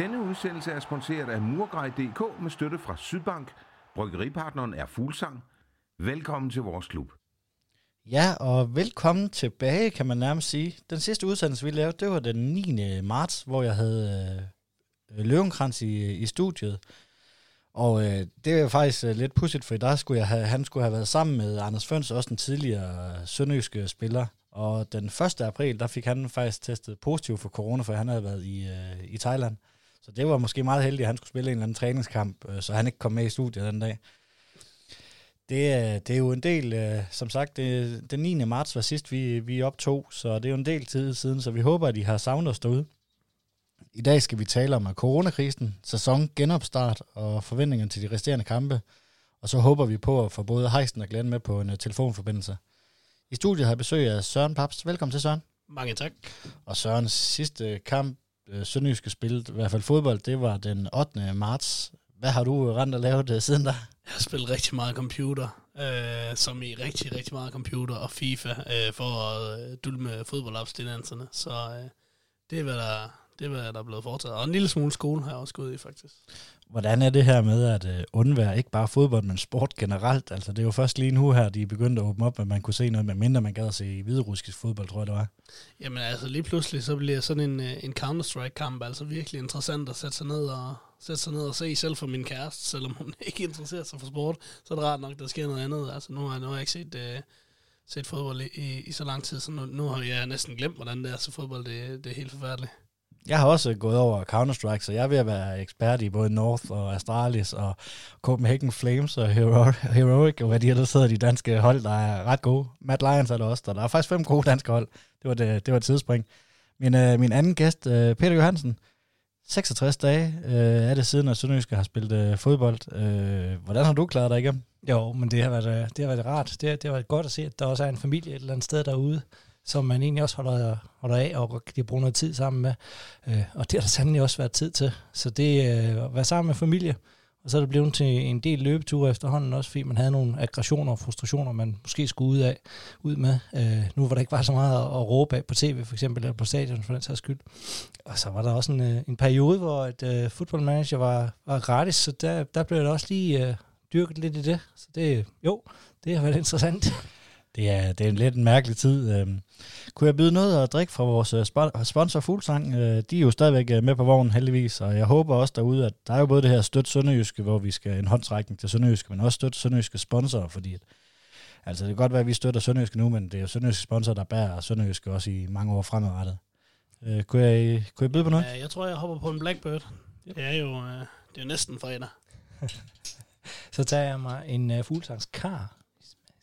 Denne udsendelse er sponsoreret af Murgrej.dk med støtte fra Sydbank. Bryggeripartneren er Fuglsang. Velkommen til vores klub. Ja, og velkommen tilbage, kan man nærmest sige. Den sidste udsendelse, vi lavede, det var den 9. marts, hvor jeg havde øh, Løvenkrans i, i studiet. Og øh, det er faktisk øh, lidt pudsigt, for der skulle jeg have, han skulle have været sammen med Anders Føns, også den tidligere øh, sønderjyske spiller. Og den 1. april, der fik han faktisk testet positiv for corona, for han havde været i, øh, i Thailand. Så det var måske meget heldigt, at han skulle spille en eller anden træningskamp, øh, så han ikke kom med i studiet den dag. Det, det er jo en del, øh, som sagt, det, den 9. marts var sidst, vi, vi optog, så det er jo en del tid siden, så vi håber, at I har savnet os derude. I dag skal vi tale om coronakrisen, sæson genopstart og forventninger til de resterende kampe. Og så håber vi på at få både Heisten og Glenn med på en uh, telefonforbindelse. I studiet har jeg besøg af Søren Paps. Velkommen til Søren. Mange tak. Og Sørens sidste kamp, øh, Sønderjyske spillet, i hvert fald fodbold, det var den 8. marts. Hvad har du rent og lavet øh, siden da? Jeg har spillet rigtig meget computer, øh, som i rigtig, rigtig meget computer og FIFA, øh, for at øh, dulme fodboldabstinenserne. Så øh, det er, hvad der, det er, der er blevet foretaget. Og en lille smule skole har jeg også gået i, faktisk. Hvordan er det her med at øh, undvære ikke bare fodbold, men sport generelt? Altså, det er jo først lige nu her, de er begyndt at åbne op, at man kunne se noget, med mindre man gad at se hviderussisk fodbold, tror jeg, det var. Jamen altså, lige pludselig så bliver sådan en, øh, en Counter-Strike-kamp altså virkelig interessant at sætte sig ned og, sætte sig ned og se, selv for min kæreste, selvom hun ikke interesserer sig for sport, så er det rart nok, der sker noget andet. Altså, nu har, nu har jeg ikke set, uh, set fodbold i, i, i, så lang tid, så nu, nu har jeg næsten glemt, hvordan det er, så fodbold, det, det er helt forfærdeligt. Jeg har også gået over Counter-Strike, så jeg er ved at være ekspert i både North og Astralis og Copenhagen Flames og Heroic, og hvad de ellers hedder, de danske hold, der er ret gode. Matt Lions er der også, der, der er faktisk fem gode danske hold. Det var, det, det var et tidsspring. Min, øh, min anden gæst, øh, Peter Johansen, 66 dage øh, er det siden, at Sønderjyske har spillet øh, fodbold. Øh, hvordan har du klaret dig igennem? Jo, men det har været, øh, det har været rart. Det har, det har været godt at se, at der også er en familie et eller andet sted derude, som man egentlig også holder, holder af, og de bruge noget tid sammen med. Øh, og det har der sandelig også været tid til. Så det øh, at være sammen med familie, og så er det blevet til en del løbeture efterhånden også, fordi man havde nogle aggressioner og frustrationer, man måske skulle ud, af, ud med. Øh, nu var der ikke var så meget at, at råbe af på tv, for eksempel, eller på stadion for den sags skyld. Og så var der også en, øh, en periode, hvor et øh, footballmanager var, var gratis, så der, der blev det også lige øh, dyrket lidt i det. Så det, jo, det har været interessant. Det er, det er en lidt en mærkelig tid. Øhm, kunne jeg byde noget at drikke fra vores øh, sponsor Fuglsang? Øh, de er jo stadigvæk øh, med på vognen heldigvis, og jeg håber også derude, at der er jo både det her støt Sønderjyske, hvor vi skal en håndtrækning til Sønderjyske, men også støtte Sønderjyske sponsorer, fordi at, altså det kan godt være, at vi støtter Sønderjyske nu, men det er jo Sønderjyske sponsorer, der bærer Sønderjyske også i mange år fremadrettet. Øh, kunne, jeg, kunne jeg byde på noget? Ja, jeg tror, jeg hopper på en Blackbird. Det er jo, det er jo næsten fredag. Så tager jeg mig en uh, Fuglsangs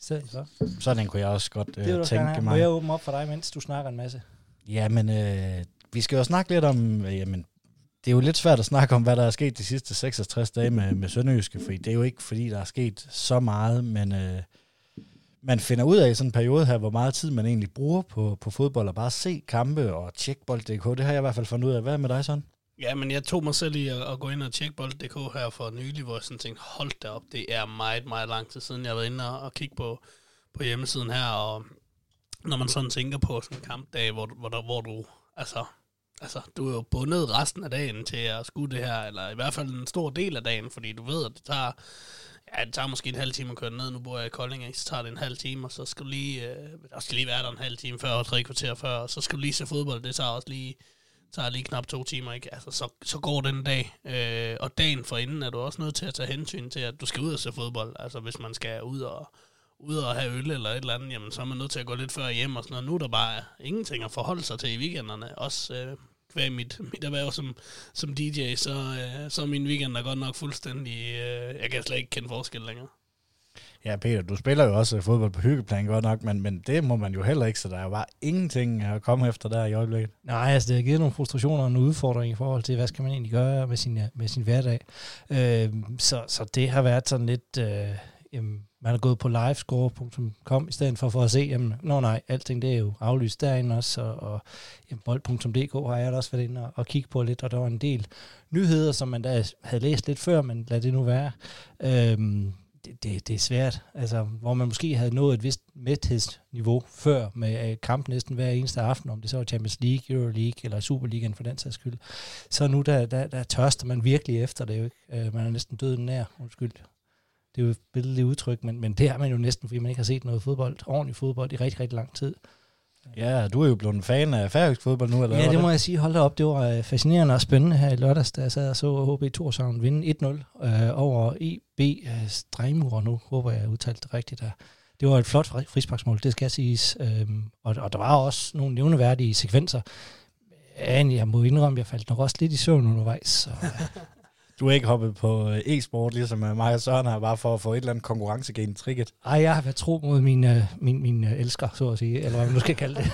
stedet for. Sådan kunne jeg også godt øh, det tænke mig. Må jeg åbne op for dig, mens du snakker en masse? Jamen, øh, vi skal jo snakke lidt om, øh, jamen, det er jo lidt svært at snakke om, hvad der er sket de sidste 66 dage med, med Sønderjyske, for det er jo ikke, fordi der er sket så meget, men øh, man finder ud af i sådan en periode her, hvor meget tid man egentlig bruger på, på fodbold, og bare se kampe og tjekke bold.dk. Det har jeg i hvert fald fundet ud af. Hvad med dig sådan? Ja, men jeg tog mig selv i at, at gå ind og tjekke bold.dk her for nylig, hvor jeg sådan tænkte, hold da op, det er meget, meget lang tid siden, jeg har været inde og, og kigge på, på hjemmesiden her, og når man sådan tænker på sådan en kampdag, hvor, hvor, der, hvor du, altså, altså, du er jo bundet resten af dagen til at skue det her, eller i hvert fald en stor del af dagen, fordi du ved, at det tager, ja, det tager måske en halv time at køre ned, nu bor jeg i Kolding, ikke? så tager det en halv time, og så skal du lige, øh, der skal lige være der en halv time før, og tre kvarter før, og så skal du lige se fodbold, det tager også lige tager lige knap to timer, ikke? Altså, så, så går den dag. Øh, og dagen forinden er du også nødt til at tage hensyn til, at du skal ud og se fodbold. Altså, hvis man skal ud og, ud og have øl eller et eller andet, jamen, så er man nødt til at gå lidt før hjem og sådan noget. Nu er der bare ingenting at forholde sig til i weekenderne. Også øh, kvæg mit, mit erhverv som, som DJ, så, øh, så er min weekend er godt nok fuldstændig... Øh, jeg kan slet ikke kende forskel længere. Ja, Peter, du spiller jo også fodbold på hyggeplan godt nok, men, men det må man jo heller ikke, så der er jo bare ingenting at komme efter der i øjeblikket. Nej, altså det har givet nogle frustrationer og nogle udfordringer i forhold til, hvad skal man egentlig gøre med sin, øh, med sin hverdag. Øh, så, så det har været sådan lidt... Øh, jamen, man har gået på livescore.com i stedet for, for at se, jamen, nå nej, alting det er jo aflyst derinde også, og, og jamen, bold.dk har jeg da også været inde og, og kigge på lidt, og der var en del nyheder, som man da havde læst lidt før, men lad det nu være. Øhm, det, det, det er svært. Altså, hvor man måske havde nået et vist mæthedsniveau før med øh, kamp næsten hver eneste aften, om det så var Champions League, Euro League eller Superligaen for den sags skyld. Så nu der, der, der tørster man virkelig efter det jo ikke. Øh, man er næsten døden nær, undskyld. Det er jo et billedligt udtryk, men, men det er man jo næsten, fordi man ikke har set noget fodbold, ordentlig fodbold i rigtig, rigtig lang tid. Ja, du er jo blevet en fan af færøsk fodbold nu, eller Ja, det må jeg sige. Hold da op, det var øh, fascinerende og spændende her i lørdags, da jeg sad og så HB Torshavn vinde 1-0 øh, over EB øh, Strejmur. Nu håber jeg, jeg udtalte det rigtigt der. Det var et flot fri- frisparksmål, det skal siges. Øhm, og, og der var også nogle nævneværdige sekvenser. Ja, jeg må indrømme, jeg faldt nok også lidt i søvn undervejs. Så, Du er ikke hoppet på øh, e-sport, ligesom øh, mig og Søren har, bare for at få et eller andet konkurrencegen trigget. ej, jeg har været tro mod min, øh, min, min øh, elsker, så at sige, eller hvad man nu skal kalde det.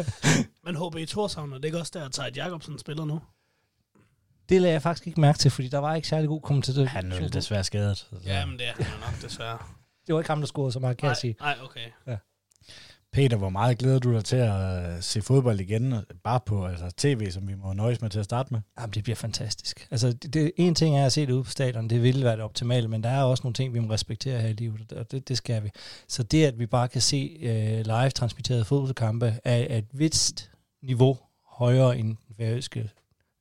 Men HB Torshavn, er det ikke også der, at Tejt Jacobsen spiller nu? Det lagde jeg faktisk ikke mærke til, fordi der var ikke særlig god kommentator. Han er jo desværre skadet. Så. Ja, men det er han nok desværre. Det var ikke ham, der scorede så meget, kan Nej, jeg sige. nej, okay. Peter, hvor meget glæder du dig til at øh, se fodbold igen, bare på altså, tv, som vi må nøjes med til at starte med? Jamen, det bliver fantastisk. Altså, det, det, en ting er at se det ude på stadion, det ville være det optimale, men der er også nogle ting, vi må respektere her i livet, og det, det skal vi. Så det, at vi bare kan se øh, uh, live-transmitterede fodboldkampe er et vist niveau højere end den færøske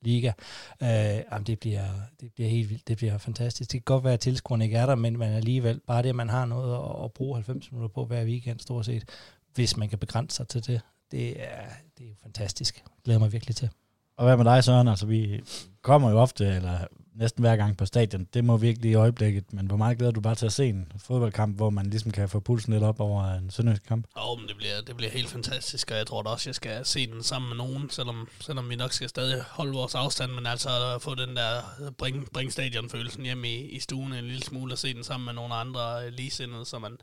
liga, uh, jamen, det, bliver, det bliver helt vildt, det bliver fantastisk. Det kan godt være, at tilskuerne ikke er der, men man alligevel, bare det, at man har noget at, at bruge 90 minutter på hver weekend, stort set, hvis man kan begrænse sig til det, det er, det er jo fantastisk. Jeg glæder mig virkelig til. Og hvad med dig, Søren? Altså, vi kommer jo ofte, eller næsten hver gang på stadion. Det må virkelig i øjeblikket, men hvor meget glæder du bare til at se en fodboldkamp, hvor man ligesom kan få pulsen lidt op over en sønderjysk kamp? Jo, oh, men det bliver, det bliver helt fantastisk, og jeg tror da også, jeg skal se den sammen med nogen, selvom, selvom vi nok skal stadig holde vores afstand, men altså at få den der bring, bring stadion-følelsen hjem i, i stuen en lille smule, og se den sammen med nogle andre ligesindede, så man,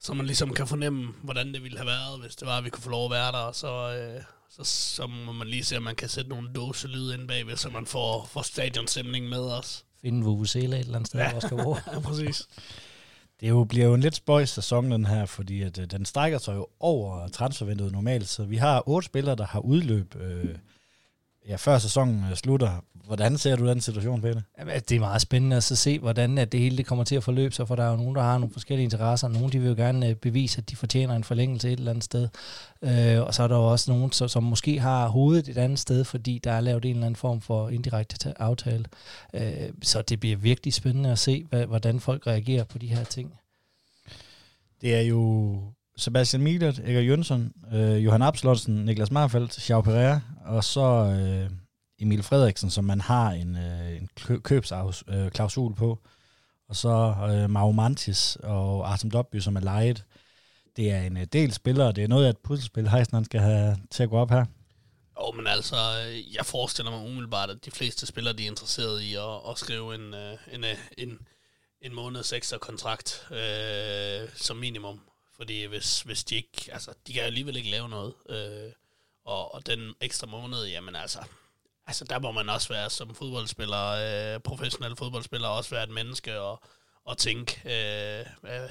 så man ligesom kan fornemme, hvordan det ville have været, hvis det var, at vi kunne få lov at være der, og så, øh, så, så må man lige se, om man kan sætte nogle dåse lyd ind bagved, så man får, får stadionstemning med os. Finde Vuvuzela et eller andet sted, Ja. hvor skal bo. Ja, præcis. Det jo, bliver jo en lidt spøjs sæson, den her, fordi at, øh, den strækker sig jo over transfervinduet normalt, så vi har otte spillere, der har udløb, øh, ja, før sæsonen øh, slutter. Hvordan ser du den situation, Peter? Jamen, altså, det er meget spændende at så se, hvordan at det hele det kommer til at forløbe sig, for der er jo nogen, der har nogle forskellige interesser. Nogle de vil jo gerne øh, bevise, at de fortjener en forlængelse et eller andet sted. Øh, og så er der jo også nogen, som, som måske har hovedet et andet sted, fordi der er lavet en eller anden form for indirekte ta- aftale. Øh, så det bliver virkelig spændende at se, hvad, hvordan folk reagerer på de her ting. Det er jo Sebastian Milet, Edgar Jønsson, øh, Johan Absalonsen, Niklas Marfeldt, Xiao Pereira, og så øh, Emil Frederiksen, som man har en, øh, en købsklausul øh, på. Og så øh, Mau Mantis og Artem Dobby, som er lejet. Det er en øh, del spillere, det er noget af et puslespil, Heisen han skal have til at gå op her. Jo, men altså, øh, jeg forestiller mig umiddelbart, at de fleste spillere, de er interesseret i at, at skrive en, øh, en, øh, en, en måneds ekstra kontrakt øh, som minimum. Fordi hvis, hvis de ikke, altså, de kan jo alligevel ikke lave noget. Øh, og, og den ekstra måned, jamen altså, altså, der må man også være som fodboldspiller, øh, professionel fodboldspiller, også være et menneske og, og tænke, øh, øh,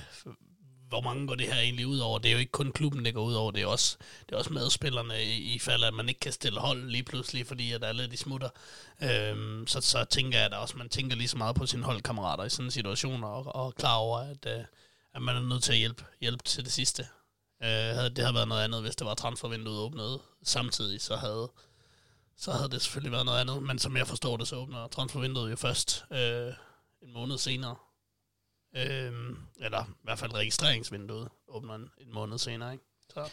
hvor mange går det her egentlig ud over? Det er jo ikke kun klubben, det går ud over, det er også, det er også medspillerne i, i fald, at man ikke kan stille hold lige pludselig, fordi at alle de smutter. Øhm, så, så tænker jeg, da også man tænker lige så meget på sine holdkammerater i sådan en situation, og, og klar over, at, øh, at man er nødt til at hjælpe, hjælpe til det sidste. Øh, det havde været noget andet, hvis det var transfervinduet åbnet samtidig, så havde, så havde det selvfølgelig været noget andet. Men som jeg forstår det, så åbner transfervinduet jo først øh, en måned senere. Øhm, eller i hvert fald registreringsvinduet åbner en, en måned senere, ikke? Så.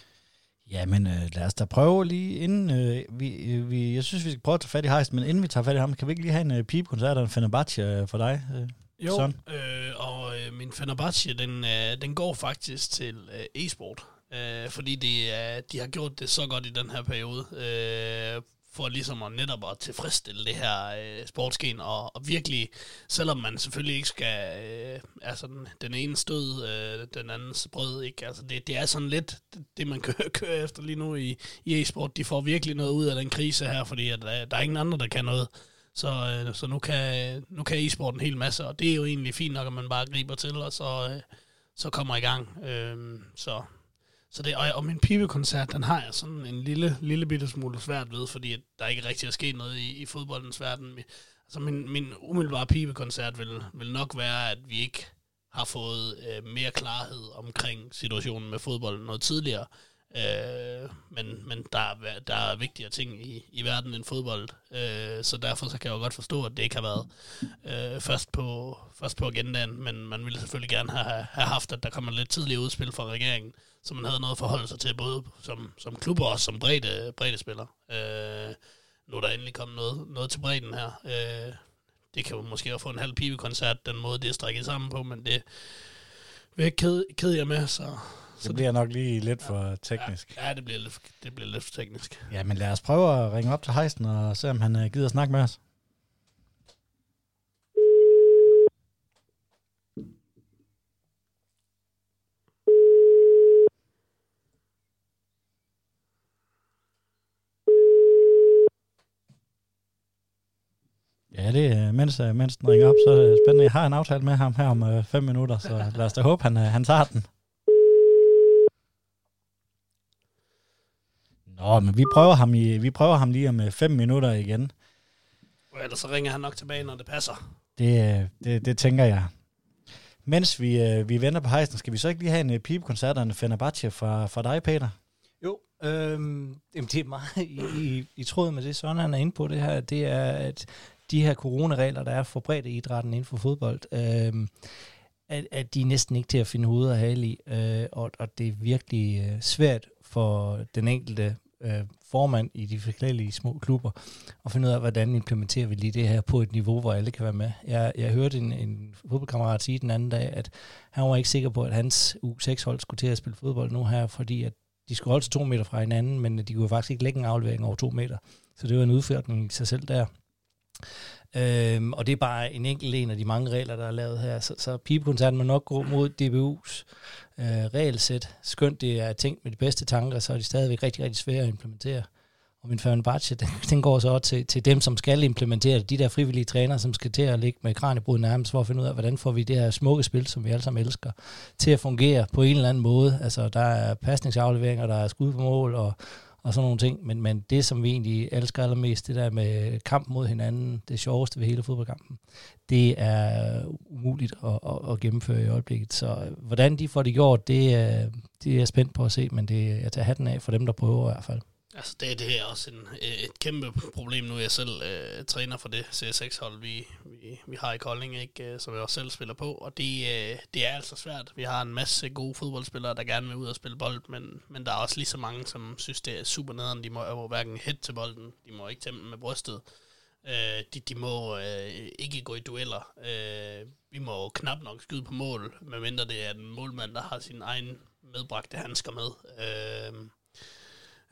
Ja, men øh, lad os da prøve lige inden, øh, vi, øh, vi, jeg synes, vi skal prøve at tage fat i Heist, men inden vi tager fat i ham, kan vi ikke lige have en øh, pibekoncert og en Fenerbahce øh, for dig? Øh? Jo, Sådan. øh, og øh, min Fenerbahce, den, øh, den går faktisk til øh, e-sport, øh, fordi det, øh, de har gjort det så godt i den her periode, øh, for ligesom at netop at tilfredsstille det her øh, sportsgen, og, og virkelig, selvom man selvfølgelig ikke skal, øh, altså den, den ene stød, øh, den andens brød, ikke? Altså det, det er sådan lidt det, det man kører, kører efter lige nu i, i e-sport. De får virkelig noget ud af den krise her, fordi at, øh, der er ingen andre, der kan noget. Så, øh, så nu kan, nu kan e-sport en hel masse, og det er jo egentlig fint nok, at man bare griber til, og så, øh, så kommer i gang. Øh, så, så det, og, og min pibekoncert, den har jeg sådan en lille, lille bitte smule svært ved, fordi at der ikke rigtig er sket noget i, i fodboldens verden. Altså min, min umiddelbare pibekoncert vil, vil nok være, at vi ikke har fået øh, mere klarhed omkring situationen med fodbold noget tidligere. Øh, men men der, er, der er vigtigere ting i, i verden end fodbold, øh, så derfor så kan jeg jo godt forstå, at det ikke har været øh, først, på, først på agendaen, men man ville selvfølgelig gerne have, have haft, at der kommer lidt tidligere udspil fra regeringen, så man havde noget at forholde sig til, både som, som klub og som bredde, bredde spiller. Øh, nu er der endelig kommet noget, noget til bredden her. Øh, det kan jo måske også få en halv pibekoncert, den måde, det er strikket sammen på, men det vil jeg kede, kede jer med, så... Det bliver nok lige lidt for teknisk. Ja, ja det, bliver lidt, det bliver lidt for teknisk. Ja, men lad os prøve at ringe op til Heisten og se, om han uh, gider snakke med os. Ja, det mens, øh, mens den ringer op, så er det spændende. Jeg har en aftale med ham her om øh, fem minutter, så lad os da håbe, han, øh, han tager den. Nå, men vi prøver ham, i, vi prøver ham lige om øh, fem minutter igen. Ellers så ringer han nok tilbage, når det passer. Det, øh, det, det tænker jeg. Mens vi, øh, vi venter på hejsen, skal vi så ikke lige have en øh, pibekoncert og en Fenerbahce fra, fra dig, Peter? Jo, øhm, jamen det er meget i, i, i tråd med det, Søren han er inde på det her, det er, at de her coronaregler, der er for bredt i idrætten inden for fodbold, øh, at, at de er næsten ikke til at finde hovedet og hale i, øh, og, og det er virkelig øh, svært for den enkelte øh, formand i de forskellige små klubber at finde ud af, hvordan implementerer vi lige det her på et niveau, hvor alle kan være med. Jeg, jeg hørte en, en fodboldkammerat sige den anden dag, at han var ikke sikker på, at hans U6-hold skulle til at spille fodbold nu her, fordi at de skulle holde sig to meter fra hinanden, men de kunne faktisk ikke lægge en aflevering over to meter. Så det var en udfordring i sig selv der. Øhm, og det er bare en enkelt en af de mange regler, der er lavet her. Så, så pibekoncerten må nok gå mod DBU's øh, regelsæt. Skønt det er tænkt med de bedste tanker, så er de stadigvæk rigtig, rigtig svære at implementere. Og min Fenerbahce, den, den går så også til, til dem, som skal implementere det. De der frivillige trænere, som skal til at ligge med kraniebrud nærmest, for at finde ud af, hvordan får vi det her smukke spil, som vi alle sammen elsker, til at fungere på en eller anden måde. Altså, der er pasningsafleveringer, der er skud på mål, og, og sådan nogle ting. Men, men det, som vi egentlig elsker allermest, det der med kamp mod hinanden, det sjoveste ved hele fodboldkampen, det er umuligt at, at, at gennemføre i øjeblikket. Så øh, hvordan de får det gjort, det, øh, det er jeg spændt på at se, men det, jeg tager hatten af for dem, der prøver i hvert fald. Altså det, det er også en, øh, et kæmpe problem nu. Jeg selv øh, træner for det CS6-hold, vi, vi, vi har i Kolding, ikke, øh, som jeg også selv spiller på. Og det, øh, det er altså svært. Vi har en masse gode fodboldspillere, der gerne vil ud og spille bold, men, men der er også lige så mange, som synes, det er super nederen. De må jo hverken hætte til bolden, de må ikke tæmme med brystet. Øh, de, de må øh, ikke gå i dueller. Øh, vi må knap nok skyde på mål, medmindre det er en målmand, der har sin egen medbragte handsker med. Øh,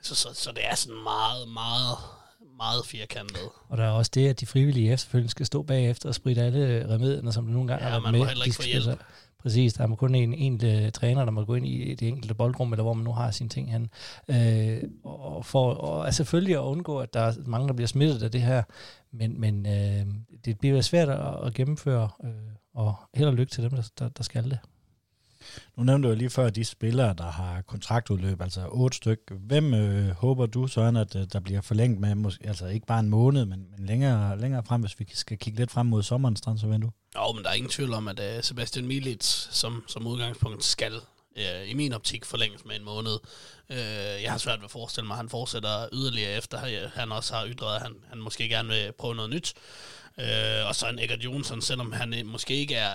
så, så, så det er sådan meget, meget, meget firkantet. Og der er også det, at de frivillige efterfølgende skal stå bagefter og spritte alle remedierne, som der nogle gange ja, har været med. man må heller ikke få hjælp. Præcis, der er kun en enkelt træner, der må gå ind i det enkelte boldrum, eller hvor man nu har sine ting hen. Øh, og for og, altså selvfølgelig at undgå, at der er mange, der bliver smittet af det her, men, men øh, det bliver svært at, at gennemføre, øh, og held og lykke til dem, der, der, der skal det. Nu nævnte du lige før de spillere, der har kontraktudløb, altså otte styk. Hvem øh, håber du, Søren, at øh, der bliver forlængt med, måske, altså ikke bare en måned, men, men længere, længere frem, hvis vi skal kigge lidt frem mod sommerens transfervindue? Jo, men der er ingen tvivl om, at uh, Sebastian Milits som, som udgangspunkt skal øh, i min optik forlænges med en måned. Uh, jeg har svært ved at forestille mig, at han fortsætter yderligere efter, at han også har ytret, at han, han måske gerne vil prøve noget nyt. Øh, og så en Eggert Jonsson, selvom han måske ikke er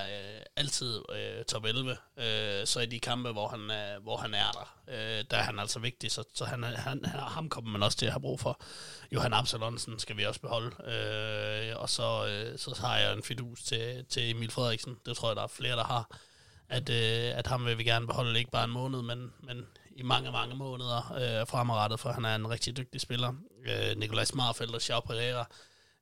altid øh, top 11, øh, så i de kampe, hvor han, øh, hvor han er der, øh, der er han altså vigtig, så, så han, han, ham kommer man også til at have brug for. Johan Absalonsen skal vi også beholde, øh, og så, øh, så har jeg en fidus til, til Emil Frederiksen, det tror jeg, der er flere, der har, at, øh, at ham vil vi gerne beholde, ikke bare en måned, men, men i mange, mange måneder øh, fremadrettet, for han er en rigtig dygtig spiller. Øh, Nikolaj Marfeldt og Xiao Pereira,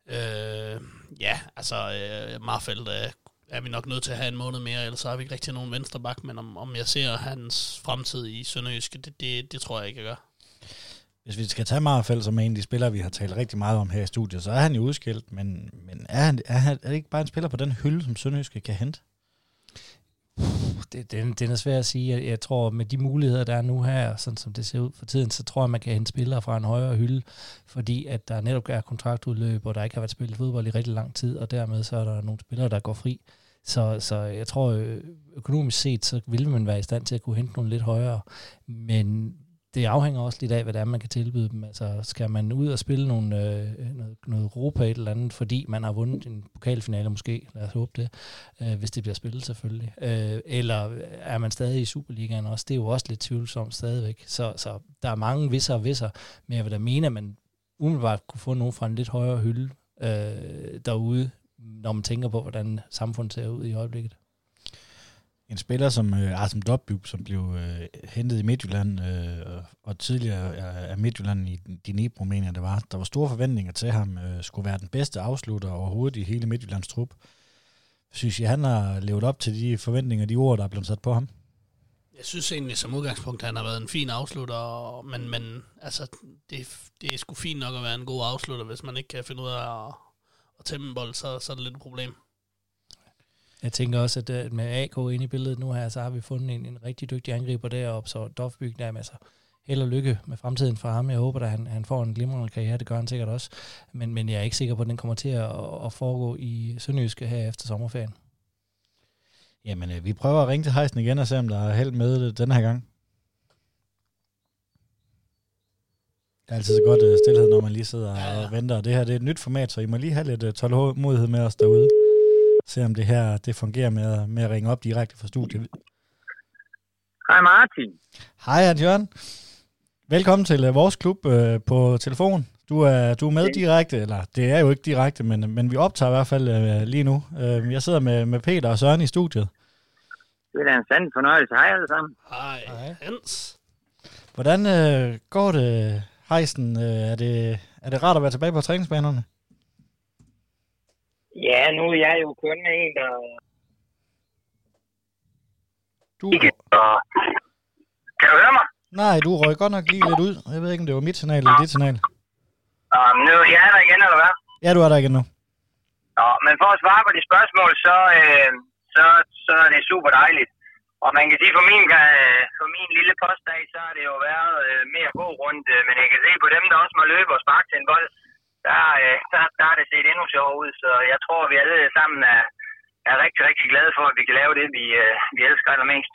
Øh, ja, altså øh, Marfeldt øh, er vi nok nødt til at have en måned mere, ellers har vi ikke rigtig nogen venstre bak, men om, om jeg ser hans fremtid i Sønderjysk, det, det, det tror jeg ikke, jeg gør. Hvis vi skal tage Marfeldt som en af de spillere, vi har talt rigtig meget om her i studiet, så er han jo udskilt, men, men er, han, er, han, er det ikke bare en spiller på den hylde, som Sønderjysk kan hente? Det, den, den er svært at sige. Jeg, jeg tror, med de muligheder, der er nu her, sådan som det ser ud for tiden, så tror jeg, man kan hente spillere fra en højere hylde, fordi at der netop er kontraktudløb, og der ikke har været spillet fodbold i rigtig lang tid, og dermed så er der nogle spillere, der går fri. Så, så jeg tror, økonomisk set, så vil man være i stand til at kunne hente nogle lidt højere. Men det afhænger også lidt af, hvad det er, man kan tilbyde dem. Altså, skal man ud og spille nogle, øh, noget, noget Europa et eller andet, fordi man har vundet en pokalfinale måske, lad os håbe det, øh, hvis det bliver spillet selvfølgelig. Øh, eller er man stadig i Superligaen også? Det er jo også lidt tvivlsomt stadigvæk. Så, så der er mange visser og visser, men jeg vil da mene, at man umiddelbart kunne få nogen fra en lidt højere hylde øh, derude, når man tænker på, hvordan samfundet ser ud i øjeblikket. En spiller som øh, Arsene Dobby, som blev øh, hentet i Midtjylland, øh, og tidligere øh, er Midtjylland i Dnipro, mener jeg det var. Der var store forventninger til ham, øh, skulle være den bedste afslutter overhovedet i hele Midtjyllands trup. Synes I, han har levet op til de forventninger, de ord, der er blevet sat på ham? Jeg synes egentlig som udgangspunkt, han har været en fin afslutter, men, men altså, det, det er sgu fint nok at være en god afslutter, hvis man ikke kan finde ud af at, at tæmme en bold, så, så er det lidt et problem. Jeg tænker også, at øh, med AK ind i billedet nu her, så har vi fundet en, en rigtig dygtig angriber deroppe, så Dofbyg der med sig. Held og lykke med fremtiden for ham. Jeg håber, at han, han får en glimrende karriere, det gør han sikkert også. Men, men jeg er ikke sikker på, at den kommer til at, at foregå i Sønderjyske her efter sommerferien. Jamen, øh, vi prøver at ringe til Heisen igen og se, om der er held med det den her gang. Det er altid så godt uh, stillhed, når man lige sidder ja, ja. og venter. Det her det er et nyt format, så I må lige have lidt uh, tålmodighed med os derude se om det her det fungerer med, med at ringe op direkte fra studiet. Hej Martin. Hej Hans Jørgen. Velkommen til uh, vores klub uh, på telefon. Du er, du er med direkte, eller det er jo ikke direkte, men, men vi optager i hvert fald uh, lige nu. Uh, jeg sidder med, med Peter og Søren i studiet. Det er da en sand fornøjelse. Hej alle sammen. Hej, Hej. Hans. Hvordan uh, går det, Heisen? Uh, er, det, er det rart at være tilbage på træningsbanerne? Ja, nu er jeg jo kun en, der... Du... Kan du høre mig? Nej, du røg godt nok lige lidt ud. Jeg ved ikke, om det var mit signal eller dit signal. Um, nu jeg er der igen, eller hvad? Ja, du er der igen nu. Nå, men for at svare på de spørgsmål, så, øh, så, så er det super dejligt. Og man kan sige, for min, øh, for min lille postdag, så har det jo været øh, mere god rundt. Øh, men jeg kan se på dem, der også må løbe og sparke til en bold, øh, Øh, der, der er det set endnu sjovere ud. Så jeg tror, vi alle sammen er, er rigtig, rigtig glade for, at vi kan lave det, vi, øh, vi elsker allermest.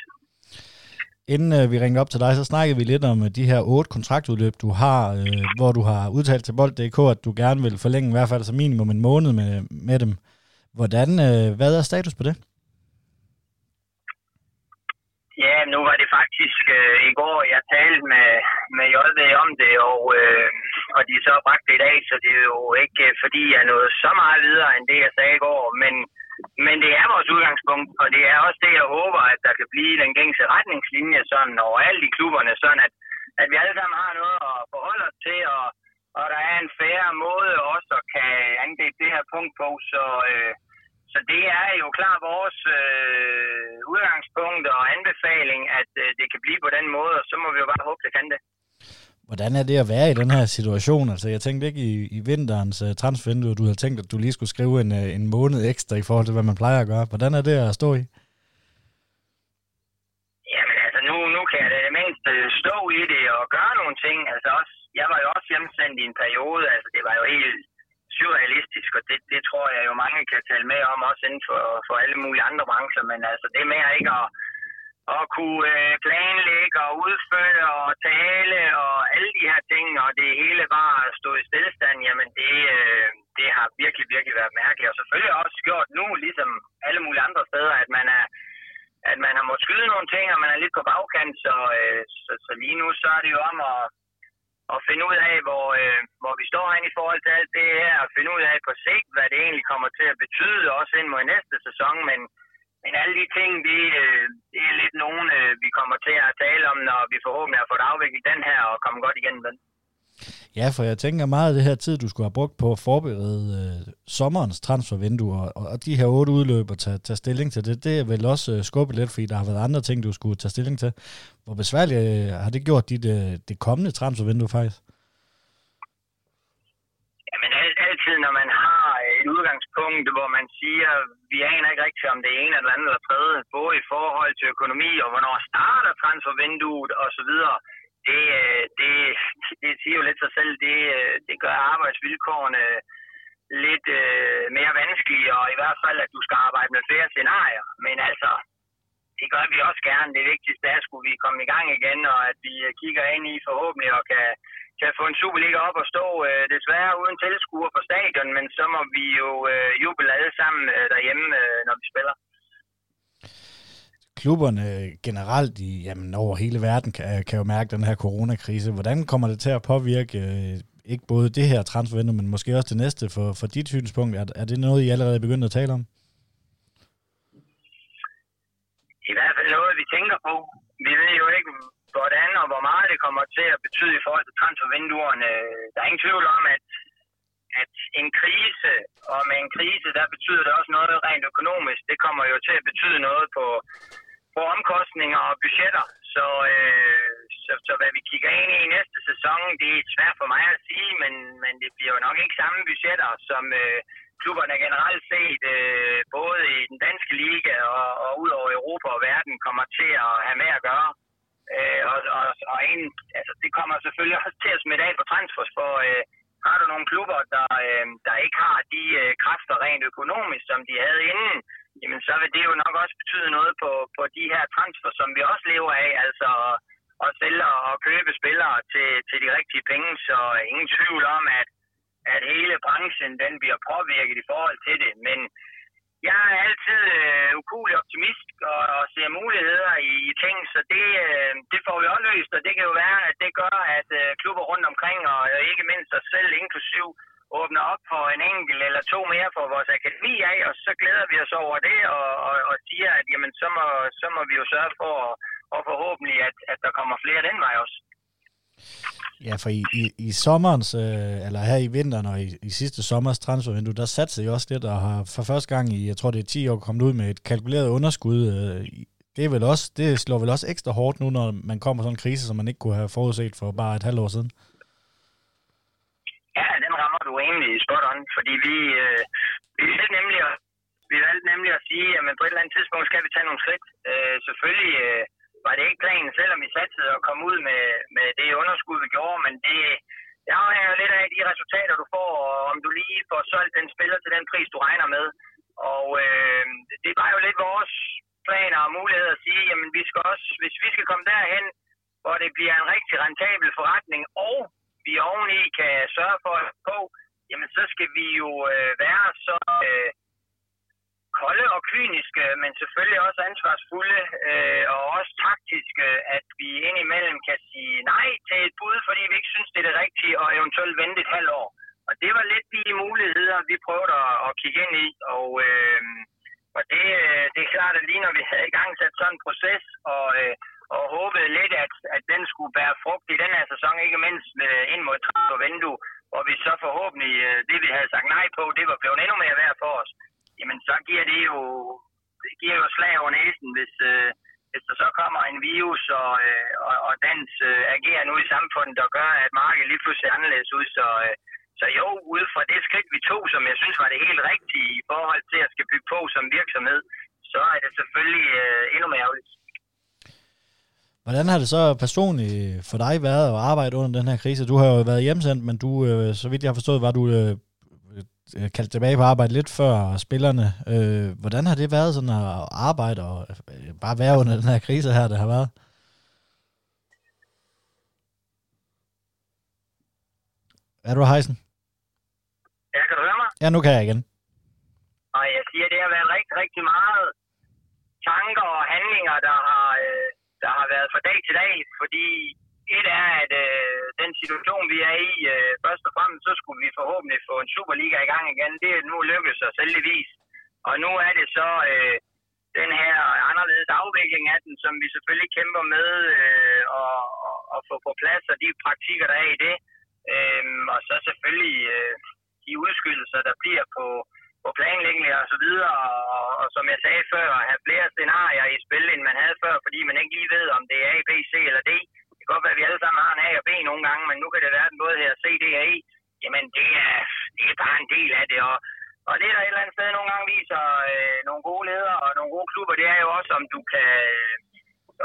Inden øh, vi ringede op til dig, så snakkede vi lidt om øh, de her otte kontraktudløb, du har, øh, hvor du har udtalt til Bold.dk, at du gerne vil forlænge i hvert fald som minimum en måned med, med dem. Hvordan, øh, hvad er status på det? Ja, nu var det faktisk øh, i går, jeg talte med, med JV om det, og, øh, og de så bragt det i dag, så det er jo ikke øh, fordi, jeg nåede så meget videre, end det jeg sagde i går, men, men det er vores udgangspunkt, og det er også det, jeg håber, at der kan blive den gængse retningslinje sådan overalt i klubberne, sådan at, at vi alle sammen har noget at forholde os til, og, og der er en færre måde også at kan angribe det her punkt på, så... Øh, så det er jo klart vores øh, udgangspunkt og anbefaling, at øh, det kan blive på den måde, og så må vi jo bare håbe, det kan det. Hvordan er det at være i den her situation? Altså, jeg tænkte ikke i, i vinterens uh, transfervindue, du havde tænkt, at du lige skulle skrive en, uh, en måned ekstra i forhold til, hvad man plejer at gøre. Hvordan er det at stå i? Jamen altså, nu, nu kan jeg det mindst stå i det og gøre nogle ting. Altså også, jeg var jo også hjemsendt i en periode, altså det var jo helt surrealistisk, og det, det tror jeg jo mange kan tale med om, også inden for, for alle mulige andre brancher, men altså det med at ikke at, at kunne øh, planlægge og udføre og tale og alle de her ting, og det hele bare stå i stillestand, jamen det, øh, det har virkelig, virkelig været mærkeligt, og selvfølgelig også gjort nu, ligesom alle mulige andre steder, at man er at man har måttet skyde nogle ting, og man er lidt på bagkant, så, øh, så, så lige nu så er det jo om at, at finde ud af, hvor, øh, hvor vi står hen i forhold til alt det her, og finde ud af på sigt, hvad det egentlig kommer til at betyde, også ind mod næste sæson, men, men alle de ting, det, øh, det er lidt nogen, øh, vi kommer til at tale om, når vi forhåbentlig har fået afviklet den her og komme godt igennem den. Ja, for jeg tænker meget af det her tid, du skulle have brugt på at forberede øh, sommerens transfervindue, og, og de her otte udløb at tage, tage stilling til det, det er vel også øh, skubbet lidt, fordi der har været andre ting, du skulle tage stilling til. Hvor besværligt øh, har det gjort dit, øh, det kommende transfervindue faktisk? Jamen altid, når man har øh, et udgangspunkt, hvor man siger, vi aner ikke rigtigt, om det er en eller anden eller tredje, både i forhold til økonomi, og hvornår starter transfervinduet osv., det, øh, det, det siger jo lidt sig selv, det, det gør arbejdsvilkårene lidt øh, mere vanskelig, og i hvert fald, at du skal arbejde med flere scenarier. Men altså, det gør vi også gerne. Det vigtigste er, at skulle vi komme i gang igen, og at vi øh, kigger ind i forhåbentlig og kan, kan få en Superliga op og stå øh, desværre uden tilskuer på stadion, men så må vi jo øh, juble alle sammen øh, derhjemme, øh, når vi spiller. Klubberne øh, generelt i, jamen, over hele verden kan, øh, kan jo mærke den her coronakrise. Hvordan kommer det til at påvirke øh, ikke både det her transfervindue, men måske også det næste for, for dit synspunkt? Er, er det noget, I allerede er begyndt at tale om? I hvert fald noget, vi tænker på. Vi ved jo ikke, hvordan og hvor meget det kommer til at betyde i forhold til transfervinduerne. Der er ingen tvivl om, at, at en krise, og med en krise, der betyder det også noget rent økonomisk. Det kommer jo til at betyde noget på, på omkostninger og budgetter. Så, øh, så, så hvad vi kigger ind i næste sæson, det er svært for mig at sige, men, men det bliver jo nok ikke samme budgetter, som øh, klubberne generelt set, øh, både i den danske liga og, og ud over Europa og verden, kommer til at have med at gøre. Øh, og, og, og en, altså, det kommer selvfølgelig også til at smitte af på transfers, for øh, har du nogle klubber, der, øh, der ikke har de øh, kræfter rent økonomisk, som de havde inden, jamen så vil det jo nok også betyde noget på, på de her transfer, som vi også lever af, altså at sælge og købe spillere til, til de rigtige penge, så ingen tvivl om, at, at hele branchen den bliver påvirket i forhold til det, men jeg er altid øh, ukulig optimist og, og ser muligheder i, i ting, så det, øh, det får vi også løst, og det kan jo være, at det gør, at øh, klubber rundt omkring, og ikke mindst os selv inklusiv, åbner op for en enkelt eller to mere for vores akademi af, og så glæder vi os over det og, og, og siger, at jamen, så, må, så må vi jo sørge for, og, og forhåbentlig, at, at der kommer flere den vej også. Ja, for i, i, i sommerens, øh, eller her i vinteren og i, i sidste sommers transfervindue, der satte sig også lidt og har for første gang i, jeg tror det er 10 år, kommet ud med et kalkuleret underskud. Øh, det, er vel også, det slår vel også ekstra hårdt nu, når man kommer sådan en krise, som man ikke kunne have forudset for bare et halvt år siden fuldstændig spot on, fordi vi, øh, vi valgte nemlig at, vi valgte nemlig at sige, at på et eller andet tidspunkt skal vi tage nogle skridt. Øh, selvfølgelig øh, var det ikke planen, selvom vi satte at komme ud med, med det underskud, vi gjorde, men det, det afhænger jo lidt af de resultater, du får, og om du lige får solgt den spiller til den pris, du regner med. Og øh, det var jo lidt vores planer og mulighed at sige, jamen vi skal også, hvis vi skal komme derhen, hvor det bliver en rigtig rentabel forretning, og vi oveni kan sørge for at på, jamen så skal vi jo øh, være så øh, kolde og kyniske, men selvfølgelig også ansvarsfulde øh, og også taktiske, at vi indimellem kan sige nej til et bud, fordi vi ikke synes, det er det rigtige, og eventuelt vente et halvt år. Og det var lidt de muligheder, vi prøvede at, at kigge ind i, og, øh, og det, øh, det er klart, at lige når vi havde i gang sat sådan en proces, og, øh, og håbede lidt, at, at den skulle bære frugt i den her sæson, ikke mindst øh, ind mod og vindue, hvor vi så forhåbentlig, øh, det vi havde sagt nej på, det var blevet endnu mere værd for os jamen så giver det jo, det giver jo slag over næsen, hvis, øh, hvis der så kommer en virus og, øh, og, og dens øh, agerer nu i samfundet, der gør, at markedet lige pludselig er anderledes ud. Så, øh, så jo, ud fra det skridt, vi tog, som jeg synes var det helt rigtige i forhold til at skal bygge på som virksomhed, så er det selvfølgelig øh, endnu mere ærgerligt. Hvordan har det så personligt for dig været at arbejde under den her krise? Du har jo været hjemsendt, men du, øh, så vidt jeg har forstået, var du øh, Øh, kaldt tilbage på arbejde lidt før spillerne. Øh, hvordan har det været sådan at arbejde og øh, bare være under den her krise her, der har været? Er du hejsen? Ja, kan du høre mig? Ja, nu kan jeg igen. Og jeg siger, det har været rigtig, rigtig meget tanker og handlinger, der har, der har været fra dag til dag, fordi et er, at øh, den situation, vi er i, øh, først og fremmest, så skulle vi forhåbentlig få en Superliga i gang igen. Det er nu lykkedes os heldigvis. Og nu er det så øh, den her anderledes afvikling af den, som vi selvfølgelig kæmper med øh, og, og, og få på plads, og de praktikker, der er i det. Øh, og så selvfølgelig øh, de udskydelser, der bliver på, på planlægning og så videre, og, og som jeg sagde før, at have flere scenarier i spil, end man havde før, fordi man ikke lige ved, om det er A, B, C eller D. Det kan godt være, at vi alle sammen har en A og B nogle gange, men nu kan det være den både her C, D og E. Jamen, det er, det er bare en del af det, og, og det, der et eller andet sted nogle gange viser øh, nogle gode ledere og nogle gode klubber, det er jo også, om du kan,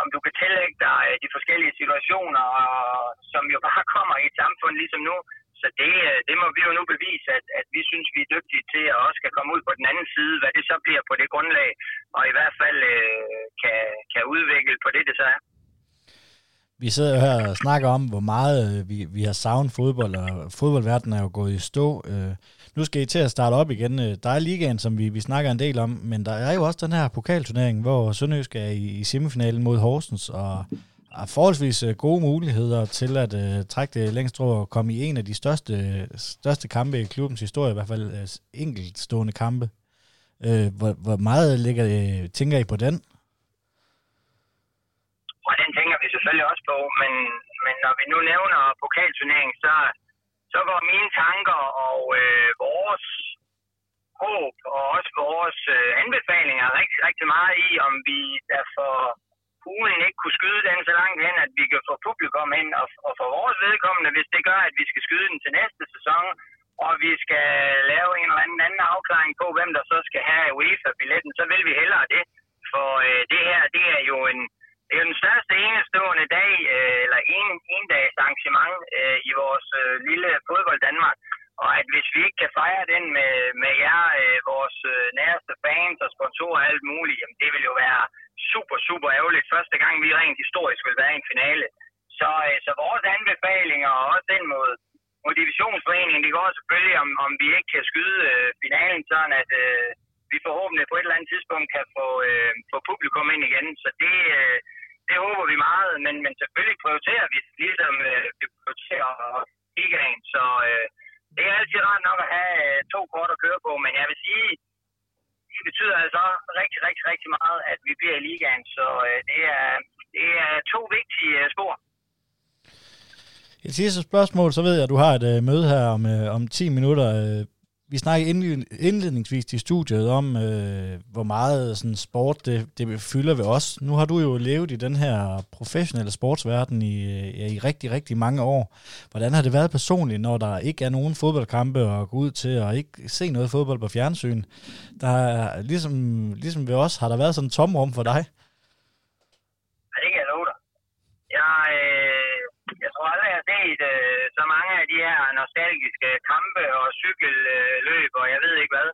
om du kan tillægge dig øh, de forskellige situationer, og, som jo bare kommer i et samfund ligesom nu, så det, øh, det må vi jo nu bevise, at, at vi synes, vi er dygtige til at også kan komme ud på den anden side, hvad det så bliver på det grundlag, og i hvert fald øh, kan, kan udvikle på det, det så er. Vi sidder jo her og snakker om, hvor meget øh, vi, vi har savnet fodbold, og fodboldverdenen er jo gået i stå. Øh, nu skal I til at starte op igen. Øh, der er ligaen, som vi, vi snakker en del om, men der er jo også den her pokalturnering, hvor Sønderjysk er i, i semifinalen mod Horsens, og forholdsvis øh, gode muligheder til at uh, trække det længst tror og komme i en af de største, største kampe i klubbens historie, i hvert fald uh, enkeltstående kampe. Uh, hvor, hvor meget ligger, uh, tænker I på den? Og den tænker vi selvfølgelig også på, men, men når vi nu nævner pokalturneringen, så, så går mine tanker og øh, vores håb og også vores øh, anbefalinger rigtig, rigtig meget i, om vi derfor ugen ikke kunne skyde den så langt hen, at vi kan få publikum ind, og, og for vores vedkommende, hvis det gør, at vi skal skyde den til næste sæson, og vi skal lave en eller anden, anden afklaring på, hvem der så skal have UEFA-billetten, så vil vi hellere det. For øh, det her, det er jo en, det er den største enestående dag, øh, eller en, en dags arrangement øh, i vores øh, lille fodbold Danmark. Og at hvis vi ikke kan fejre den med, med jer, øh, vores øh, næreste fans og sponsorer og alt muligt, jamen det vil jo være super, super ærgerligt. Første gang vi rent historisk vil være i en finale. Så, øh, så vores anbefalinger og også den mod, mod divisionsforeningen, det går selvfølgelig, om, om vi ikke kan skyde øh, finalen, sådan at øh, vi forhåbentlig på et eller andet tidspunkt kan få, øh, få publikum ind igen. Så det, øh, det håber vi meget, men, men selvfølgelig prioriterer vi, ligesom øh, vi prioriterer ligaen. Så øh, det er altid rart nok at have øh, to kort at køre på, men jeg vil sige, det betyder altså rigtig, rigtig, rigtig meget, at vi bliver i ligaen. Så øh, det, er, det er to vigtige øh, spor. Et sidste spørgsmål, så ved jeg, at du har et øh, møde her om, øh, om 10 minutter. Øh, vi snakkede indledningsvis i studiet om, øh, hvor meget sådan sport det, det fylder ved os. Nu har du jo levet i den her professionelle sportsverden i, ja, i rigtig, rigtig mange år. Hvordan har det været personligt, når der ikke er nogen fodboldkampe at gå ud til, og ikke se noget fodbold på fjernsyn? Der er, ligesom, ligesom ved os, har der været sådan en tomrum for dig? Set øh, så mange af de her nostalgiske kampe og cykelløb og jeg ved ikke hvad.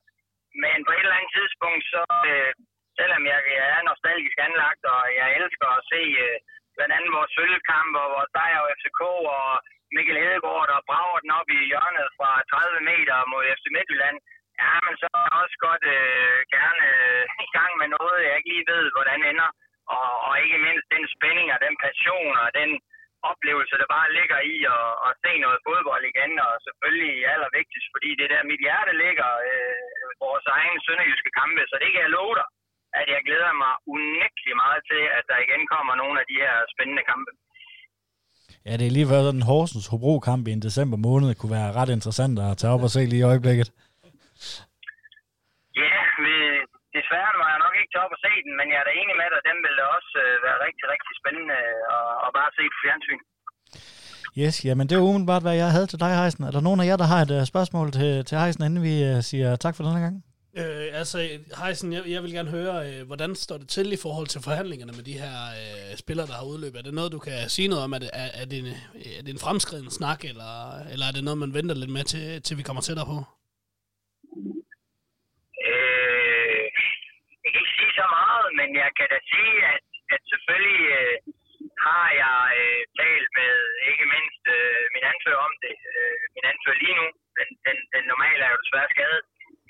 Men på et eller andet tidspunkt, så øh, selvom jeg, jeg er nostalgisk anlagt, og jeg elsker at se øh, blandt andet vores sølvkamp og vores sejr og FCK og Mikkel Hedegaard, der brager den op i hjørnet fra 30 meter mod FC Midtjylland, ja, men så er jeg også godt øh, gerne øh, i gang med noget, jeg ikke lige ved, hvordan ender. Og, og ikke mindst den spænding og den passion og den oplevelse, der bare ligger i at, at se noget fodbold igen, og selvfølgelig allervigtigst, fordi det der mit hjerte ligger, øh, vores egen sønderjyske kampe, så det kan jeg love dig, at jeg glæder mig unægtelig meget til, at der igen kommer nogle af de her spændende kampe. Ja, det er lige været den Horsens Hobro-kamp i en december måned kunne være ret interessant at tage op og se lige i øjeblikket. Ja, vi, desværre var jeg nok ikke til op at se den, men jeg er da enig med dig, den vil da også øh, være rigtig, rigtig spændende at, at bare se på fjernsyn. Yes, jamen det er umiddelbart, hvad jeg havde til dig, Heisen. Er der nogen af jer, der har et uh, spørgsmål til, til Heisen, inden vi uh, siger tak for denne gang? Øh, altså, Heisen, jeg, jeg vil gerne høre, øh, hvordan står det til i forhold til forhandlingerne med de her øh, spillere, der har udløbet? Er det noget, du kan sige noget om? Er det, er, er det, en, er det en fremskreden snak, eller, eller er det noget, man venter lidt med til, til vi kommer tættere på? så meget, men jeg kan da sige, at, at selvfølgelig øh, har jeg øh, talt med ikke mindst øh, min anfører om det. Øh, min anfører lige nu, den, den, den normale er jo desværre skadet,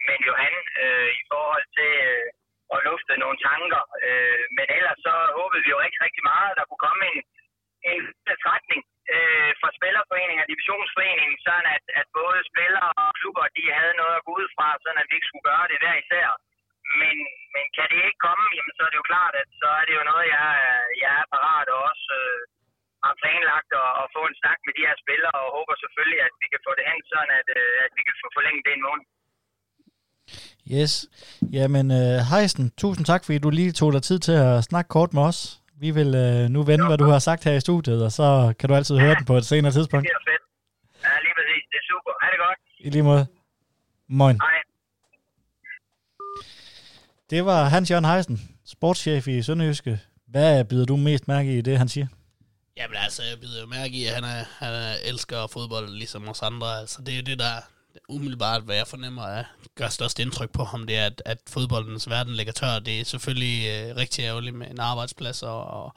men Johan øh, i forhold til øh, at lufte nogle tanker. Øh, men ellers så håbede vi jo rigtig, rigtig meget, at der kunne komme en, en retning øh, fra Spillerforeningen og Divisionsforeningen, sådan at, at både spillere og klubber, de havde noget at gå ud fra, sådan at vi ikke skulle gøre det hver især. Men, men kan det ikke komme, jamen så er det jo klart, at så er det jo noget, jeg, jeg er parat og også øh, har planlagt at, at få en snak med de her spillere, og håber selvfølgelig, at vi kan få det hen, sådan at, øh, at vi kan få forlænget det en måned. Yes. Jamen, uh, Heisen, tusind tak, fordi du lige tog dig tid til at snakke kort med os. Vi vil uh, nu vende, hvad du har sagt her i studiet, og så kan du altid ja, høre den på et senere tidspunkt. Det er fedt. Ja, lige præcis. Det er super. Ha' det godt. I lige måde. Moin. Hej. Det var Hans Jørgen Heisen, sportschef i Sønderjyske. Hvad bider du mest mærke i det, han siger? Jamen altså, jeg bider jo mærke i, at han, er, han er elsker fodbold ligesom os andre. Altså, det er jo det, der umiddelbart, hvad jeg fornemmer, er, gør størst indtryk på ham, det er, at, at fodboldens verden ligger tør. Det er selvfølgelig øh, rigtig ærgerligt med en arbejdsplads, og, og,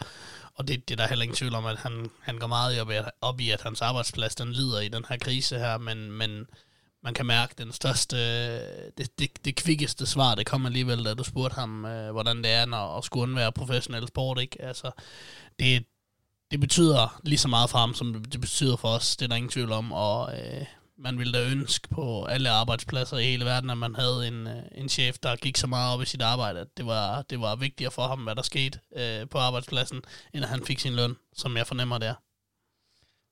og det, det er der heller ingen tvivl om, at han, han går meget op i, op i, at hans arbejdsplads den lider i den her krise her, men, men man kan mærke den største, det, det, det kvikkeste svar, det kom alligevel, da du spurgte ham, øh, hvordan det er når, at skulle undvære professionel sport, ikke? Altså, det, det betyder lige så meget for ham, som det betyder for os, det er der ingen tvivl om, og øh, man ville da ønske på alle arbejdspladser i hele verden, at man havde en, øh, en chef, der gik så meget op i sit arbejde, at det var, det var vigtigere for ham, hvad der skete øh, på arbejdspladsen, end at han fik sin løn, som jeg fornemmer det er.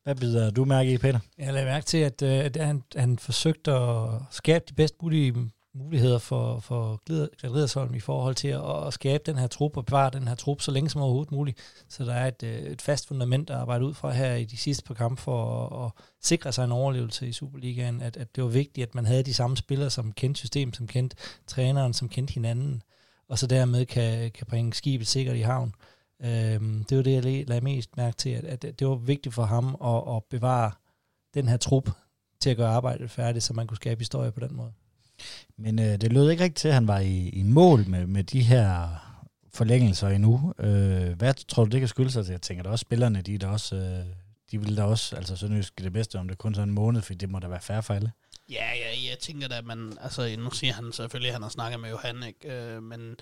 Hvad bider du mærke i, Peter? Jeg lagde mærke til, at, øh, at han, han forsøgte at skabe de bedst mulige muligheder for, for Glidersholm i forhold til at, at skabe den her trup og bevare den her trup så længe som overhovedet muligt. Så der er et, øh, et fast fundament at arbejde ud fra her i de sidste par kampe for at, at sikre sig en overlevelse i Superligaen. At, at det var vigtigt, at man havde de samme spillere, som kendte systemet, som kendte træneren, som kendte hinanden, og så dermed kan, kan bringe skibet sikkert i havn. Øhm, det var det, jeg lagde mest mærke til, at, at det var vigtigt for ham at, at bevare den her trup til at gøre arbejdet færdigt, så man kunne skabe historie på den måde. Men øh, det lød ikke rigtigt til, at han var i, i mål med, med de her forlængelser endnu. Øh, hvad tror du, det kan skylde sig til? Jeg tænker da også, spillerne, de, er der også, øh, de vil da også, altså Sønderjysk det bedste, om det kun sådan en måned, for det må da være færre for alle. Ja, ja, jeg tænker da, at man, altså nu siger han selvfølgelig, at han har snakket med Johan, ikke? Øh, men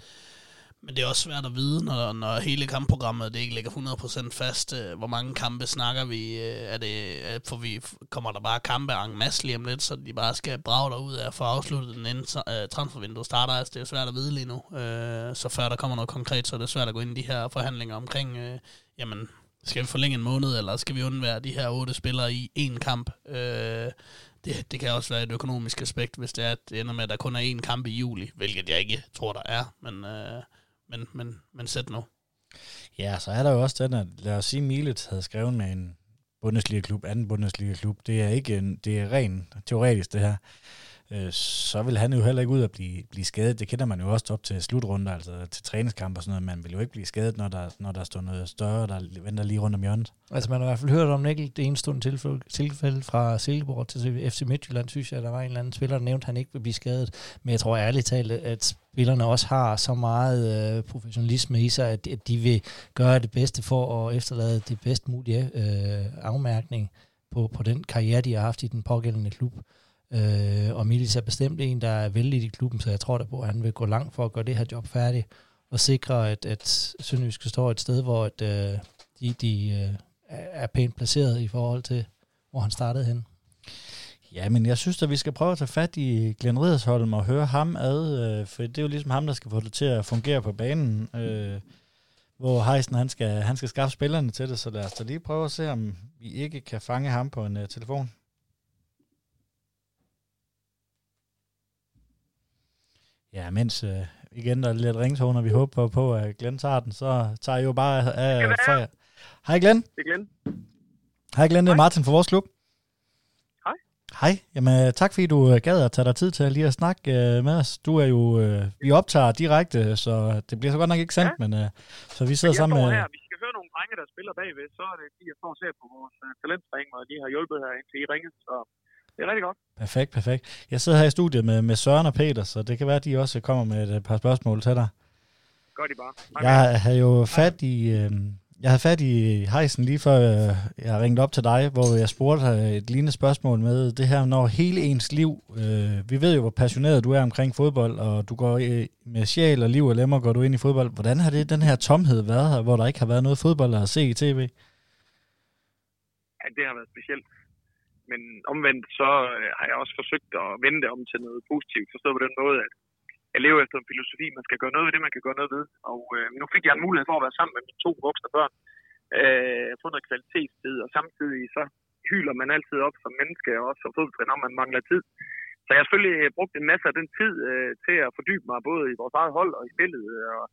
men det er også svært at vide, når, når hele kampprogrammet det ikke ligger 100% fast. Øh, hvor mange kampe snakker vi? Øh, er det, øh, for vi kommer der bare kampe en masse lige om lidt, så de bare skal brage ud af for afslutte den inden øh, transfervinduet starter. Altså, det er svært at vide lige nu. Øh, så før der kommer noget konkret, så er det svært at gå ind i de her forhandlinger omkring, øh, jamen, skal vi forlænge en måned, eller skal vi undvære de her otte spillere i én kamp? Øh, det, det kan også være et økonomisk aspekt, hvis det er, at det ender med, at der kun er én kamp i juli, hvilket jeg ikke tror, der er. Men... øh, men, men, men sæt nu. Ja, så er der jo også den, at lad os sige, Milet havde skrevet med en Bundesliga-klub, anden Bundesliga-klub. Det er ikke en, det er rent teoretisk, det her. Øh, så vil han jo heller ikke ud og blive, blive skadet. Det kender man jo også op til slutrunder, altså til træningskamp og sådan noget. Man vil jo ikke blive skadet, når der, når der står noget større, der venter lige rundt om hjørnet. Altså man har i hvert fald hørt om ikke det eneste tilfælde, tilfælde fra Silkeborg til FC Midtjylland, synes jeg, at der var en eller anden spiller, der nævnte, at han ikke vil blive skadet. Men jeg tror ærligt talt, at spillerne også har så meget øh, professionalisme i sig, at, at de vil gøre det bedste for at efterlade det bedst mulige øh, afmærkning på, på den karriere, de har haft i den pågældende klub. Øh, og Milis er bestemt en, der er vældig i klubben, så jeg tror da på, at han vil gå langt for at gøre det her job færdigt, og sikre, at, at Sønderjysk står et sted, hvor at, øh, de, de øh, er pænt placeret i forhold til, hvor han startede hen. Ja, men jeg synes at vi skal prøve at tage fat i Glenn Ridersholm og høre ham ad, øh, for det er jo ligesom ham, der skal få det til at fungere på banen, øh, hvor Heisen han skal, han skal skaffe spillerne til det, så lad os da lige prøve at se, om vi ikke kan fange ham på en øh, telefon. Ja, mens uh, igen der er lidt ringtoner, vi håber på, at Glenn tager den, så tager jeg jo bare af jer. Hej Glenn. Det er Glenn. Hej Glenn, det er Martin fra vores klub. Hej. Hej, jamen tak fordi du gad at tage dig tid til lige at snakke uh, med os. Du er jo, uh, vi optager direkte, så det bliver så godt nok ikke sandt, ja. men uh, så vi sidder sammen med... Her. Vi skal høre nogle drenge, der spiller bagved, så er det de, jeg får se på vores uh, talentring, og de har hjulpet her indtil I ringet, så det er rigtig godt. Perfekt, perfekt. Jeg sidder her i studiet med, med Søren og Peter, så det kan være, at de også kommer med et par spørgsmål til dig. Gør de bare. Hej. Jeg havde jo fat i... Øh, jeg havde fat i Heisen lige før øh, jeg ringede op til dig, hvor jeg spurgte et lignende spørgsmål med det her, når hele ens liv, øh, vi ved jo, hvor passioneret du er omkring fodbold, og du går i, med sjæl og liv og lemmer, går du ind i fodbold. Hvordan har det den her tomhed været her, hvor der ikke har været noget fodbold at se i tv? Ja, det har været specielt men omvendt så øh, har jeg også forsøgt at vende det om til noget positivt, forstået på den måde, at jeg lever efter en filosofi, man skal gøre noget ved det, man kan gøre noget ved. Og øh, nu fik jeg en mulighed for at være sammen med mine to voksne børn, øh, få noget kvalitetstid, og samtidig så hyler man altid op som menneske, og også som fodboldtræner, når man mangler tid. Så jeg har selvfølgelig brugt en masse af den tid øh, til at fordybe mig både i vores eget hold og i spillet, øh, og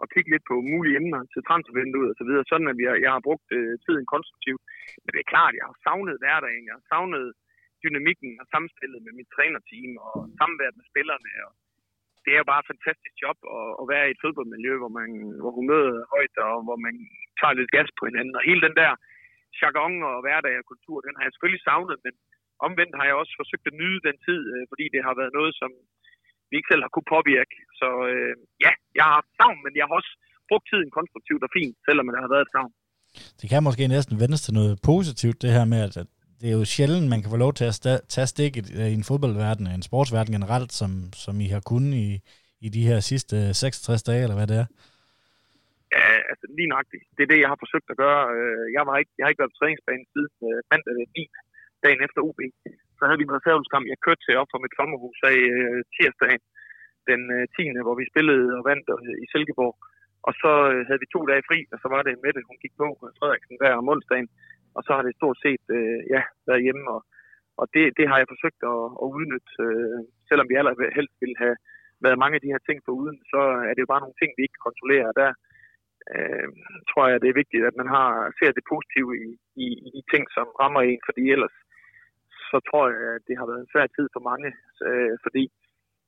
og kigge lidt på mulige emner til transfervinduet og så videre, sådan at jeg, jeg har brugt øh, tiden konstruktivt. Men det er klart, jeg har savnet hverdagen, jeg har savnet dynamikken og samspillet med mit trænerteam og samværet med spillerne. Og det er jo bare et fantastisk job at, at være i et fodboldmiljø, hvor man hvor humøret er højt og hvor man tager lidt gas på hinanden. Og hele den der jargon og hverdag og kultur, den har jeg selvfølgelig savnet, men omvendt har jeg også forsøgt at nyde den tid, øh, fordi det har været noget, som vi ikke selv har kunne påvirke. Så øh, ja, jeg har haft savn, men jeg har også brugt tiden konstruktivt og fint, selvom det har været et savn. Det kan måske næsten vendes til noget positivt, det her med, at det er jo sjældent, man kan få lov til at tage stikket i en fodboldverden, en sportsverden generelt, som, som I har kunnet i, i de her sidste 66 dage, eller hvad det er. Ja, altså lige nøjagtigt. Det er det, jeg har forsøgt at gøre. Øh, jeg, var ikke, jeg har ikke været på træningsbanen siden øh, mandag 9. dagen efter UB. Så havde vi en reservelskamp, jeg kørte til op fra mit sommerhus af øh, tirsdagen den øh, 10. hvor vi spillede og vandt øh, i Silkeborg. Og så øh, havde vi to dage fri, og så var det Mette, hun gik på Frederiksen der om onsdagen. Og så har det stort set ja, været hjemme, og, og det, det har jeg forsøgt at, at udnytte. Selvom vi allerhelst ville have været mange af de her ting for uden, så er det jo bare nogle ting, vi ikke kontrollerer. Der øh, tror jeg, det er vigtigt, at man har ser det positive i, i, i de ting, som rammer en, fordi ellers så tror jeg, at det har været en svær tid for mange, øh, fordi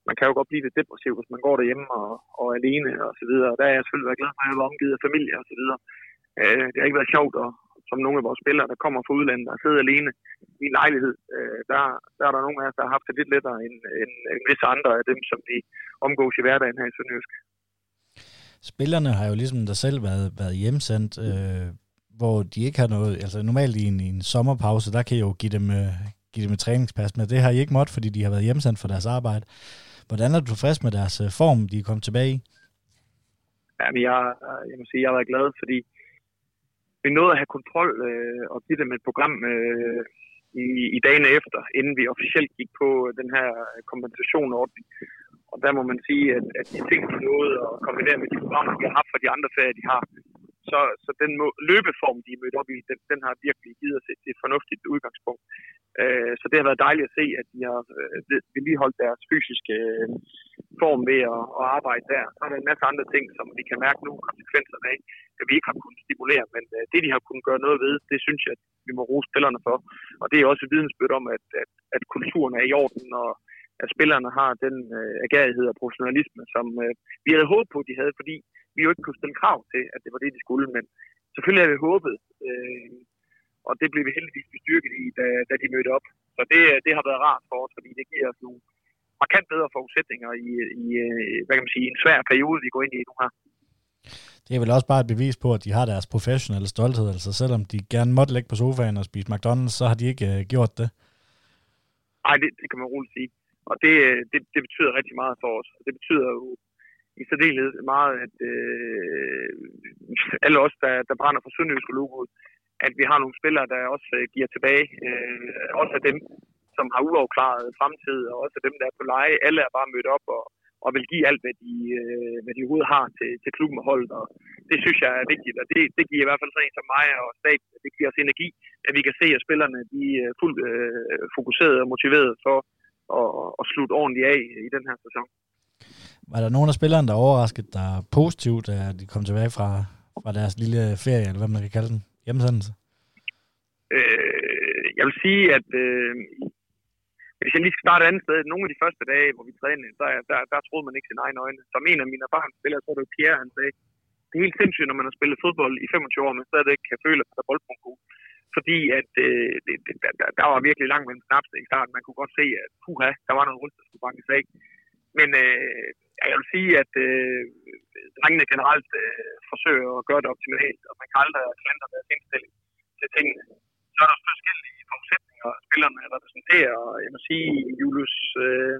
man kan jo godt blive lidt depressiv, hvis man går derhjemme og, og alene og så videre. Der er jeg selvfølgelig været glad for, at jeg var omgivet af familie og så videre. Øh, det har ikke været sjovt, at, som nogle af vores spillere, der kommer fra udlandet og sidder alene i en lejlighed. Øh, der, der er der nogle af os, der har haft det lidt lettere end, end, end visse andre af dem, som vi omgås i hverdagen her i Sønderjysk. Spillerne har jo ligesom der selv været, været hjemsendt, øh, hvor de ikke har noget, altså normalt i en, i en sommerpause, der kan I jo give dem, øh, give dem et træningspas, men det har I ikke måttet, fordi de har været hjemsendt for deres arbejde. Hvordan er du tilfreds med deres øh, form, de er kommet tilbage i? Jamen, jeg, jeg må sige, jeg har været glad, fordi vi nåede at have kontrol øh, og give dem et program øh, i, i dagene efter, inden vi officielt gik på den her kompensationordning. Og der må man sige, at, at de ting, de nåede at kombinere med de programmer, vi har haft for de andre ferier, de har, så, så den må, løbeform, de er mødt op i, den, den har virkelig givet os et, et fornuftigt udgangspunkt. Øh, så det har været dejligt at se, at de har øh, vedligeholdt deres fysiske øh, form ved at, at arbejde der. Så er der en masse andre ting, som vi kan mærke nu konsekvenserne af, at vi ikke har kunnet stimulere. Men øh, det, de har kunnet gøre noget ved, det synes jeg, at vi må rose spillerne for. Og det er også et vidensbyrd om, at, at, at kulturen er i orden, og at spillerne har den øh, agerighed og professionalisme, som øh, vi havde håbet på, de havde, fordi vi jo ikke kunne stille krav til, at det var det, de skulle. Men selvfølgelig havde vi håbet, øh, og det blev vi heldigvis bestyrket i, da, da de mødte op. Så det, det har været rart for os, fordi det giver os nogle markant bedre forudsætninger i, i hvad kan man sige, en svær periode, vi går ind i nu her. Det er vel også bare et bevis på, at de har deres professionelle stolthed. Altså selvom de gerne måtte ligge på sofaen og spise McDonald's, så har de ikke uh, gjort det. Nej, det, det kan man roligt sige. Og det, øh, det, det betyder rigtig meget for os. Det betyder jo i særdeleshed meget, at øh, alle os, der, der brænder for Sønderjysk logoet, at vi har nogle spillere, der også øh, giver tilbage. Øh, også af dem, som har uafklaret fremtid, og også af dem, der er på leje. Alle er bare mødt op og, og vil give alt, hvad de, øh, hvad de overhovedet har til, til klubben og holdet. Og det synes jeg er vigtigt, og det, det giver i hvert fald sådan en som mig og staten, det giver os energi, at vi kan se, at spillerne de er fuldt øh, fokuseret og motiveret for at, at slutte ordentligt af i den her sæson. Var der nogen af spillerne, der overraskede dig positivt, da de kom tilbage fra, fra deres lille ferie, eller hvad man kan kalde den, hjemmesendelse? Øh, jeg vil sige, at øh, hvis jeg lige skal starte et andet sted, nogle af de første dage, hvor vi trænede, der, der, der troede man ikke sin egen øjne. Som en af mine erfarne spillere, så var det Pierre, han sagde, det er helt sindssygt, når man har spillet fodbold i 25 år, men stadigvæk kan føle, at der er boldpunkt fordi at, øh, det, det, der, der, var virkelig langt mellem snaps i starten. Man kunne godt se, at puha, der var noget rundt, der skulle bankes af. Men øh, jeg vil sige, at øh, drengene generelt øh, forsøger at gøre det optimalt, og man kan aldrig klandre deres indstilling til tingene. Så er der forskellige forudsætninger, spillerne repræsenterer, og jeg må sige, Julius, øh,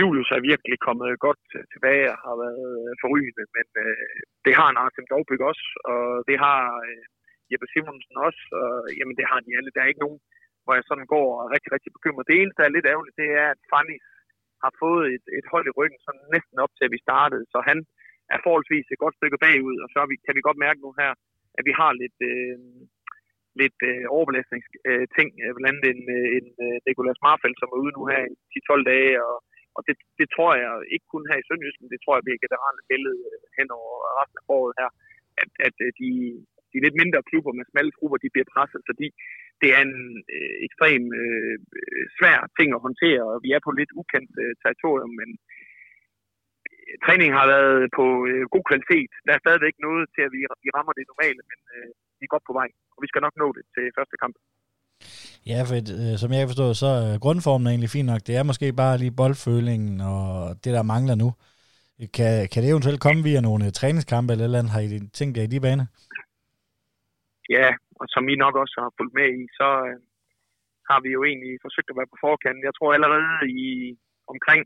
Julius er virkelig kommet godt tilbage og har været forrygende, men øh, det har en Artem Dovbyk også, og det har øh, Jeppe Simonsen også, og jamen det har de alle. Der er ikke nogen, hvor jeg sådan går og er rigtig, rigtig bekymret. Det eneste, der er lidt ærgerligt, det er, at Fannis har fået et, et hold i ryggen sådan næsten op til, at vi startede, så han er forholdsvis et godt stykke bagud, og så vi, kan vi godt mærke nu her, at vi har lidt, øh, lidt øh, overbelastningsting, øh, øh blandt andet en, øh, en øh, Nicolas Marfeldt, som er ude nu her i 10-12 dage, og, og det, det tror jeg ikke kun her i Sønderjysk, men det tror jeg bliver generelt billede øh, hen over resten af foråret her, at, at øh, de, de lidt mindre klubber med smalle grupper, de bliver presset, fordi det er en øh, ekstrem øh, svær ting at håndtere, og vi er på lidt ukendt øh, territorium, men øh, træningen har været på øh, god kvalitet. Der er stadigvæk noget til, at vi, vi rammer det normale, men øh, vi er godt på vej, og vi skal nok nå det til første kamp. Ja, for øh, som jeg forstår, så er grundformen er egentlig fin nok. Det er måske bare lige boldfølingen og det, der mangler nu. Kan, kan det eventuelt komme via nogle øh, træningskampe eller eller andet? Har I tænkt jer i de baner? Ja, og som I nok også har fulgt med i, så øh, har vi jo egentlig forsøgt at være på forkanten. Jeg tror allerede i omkring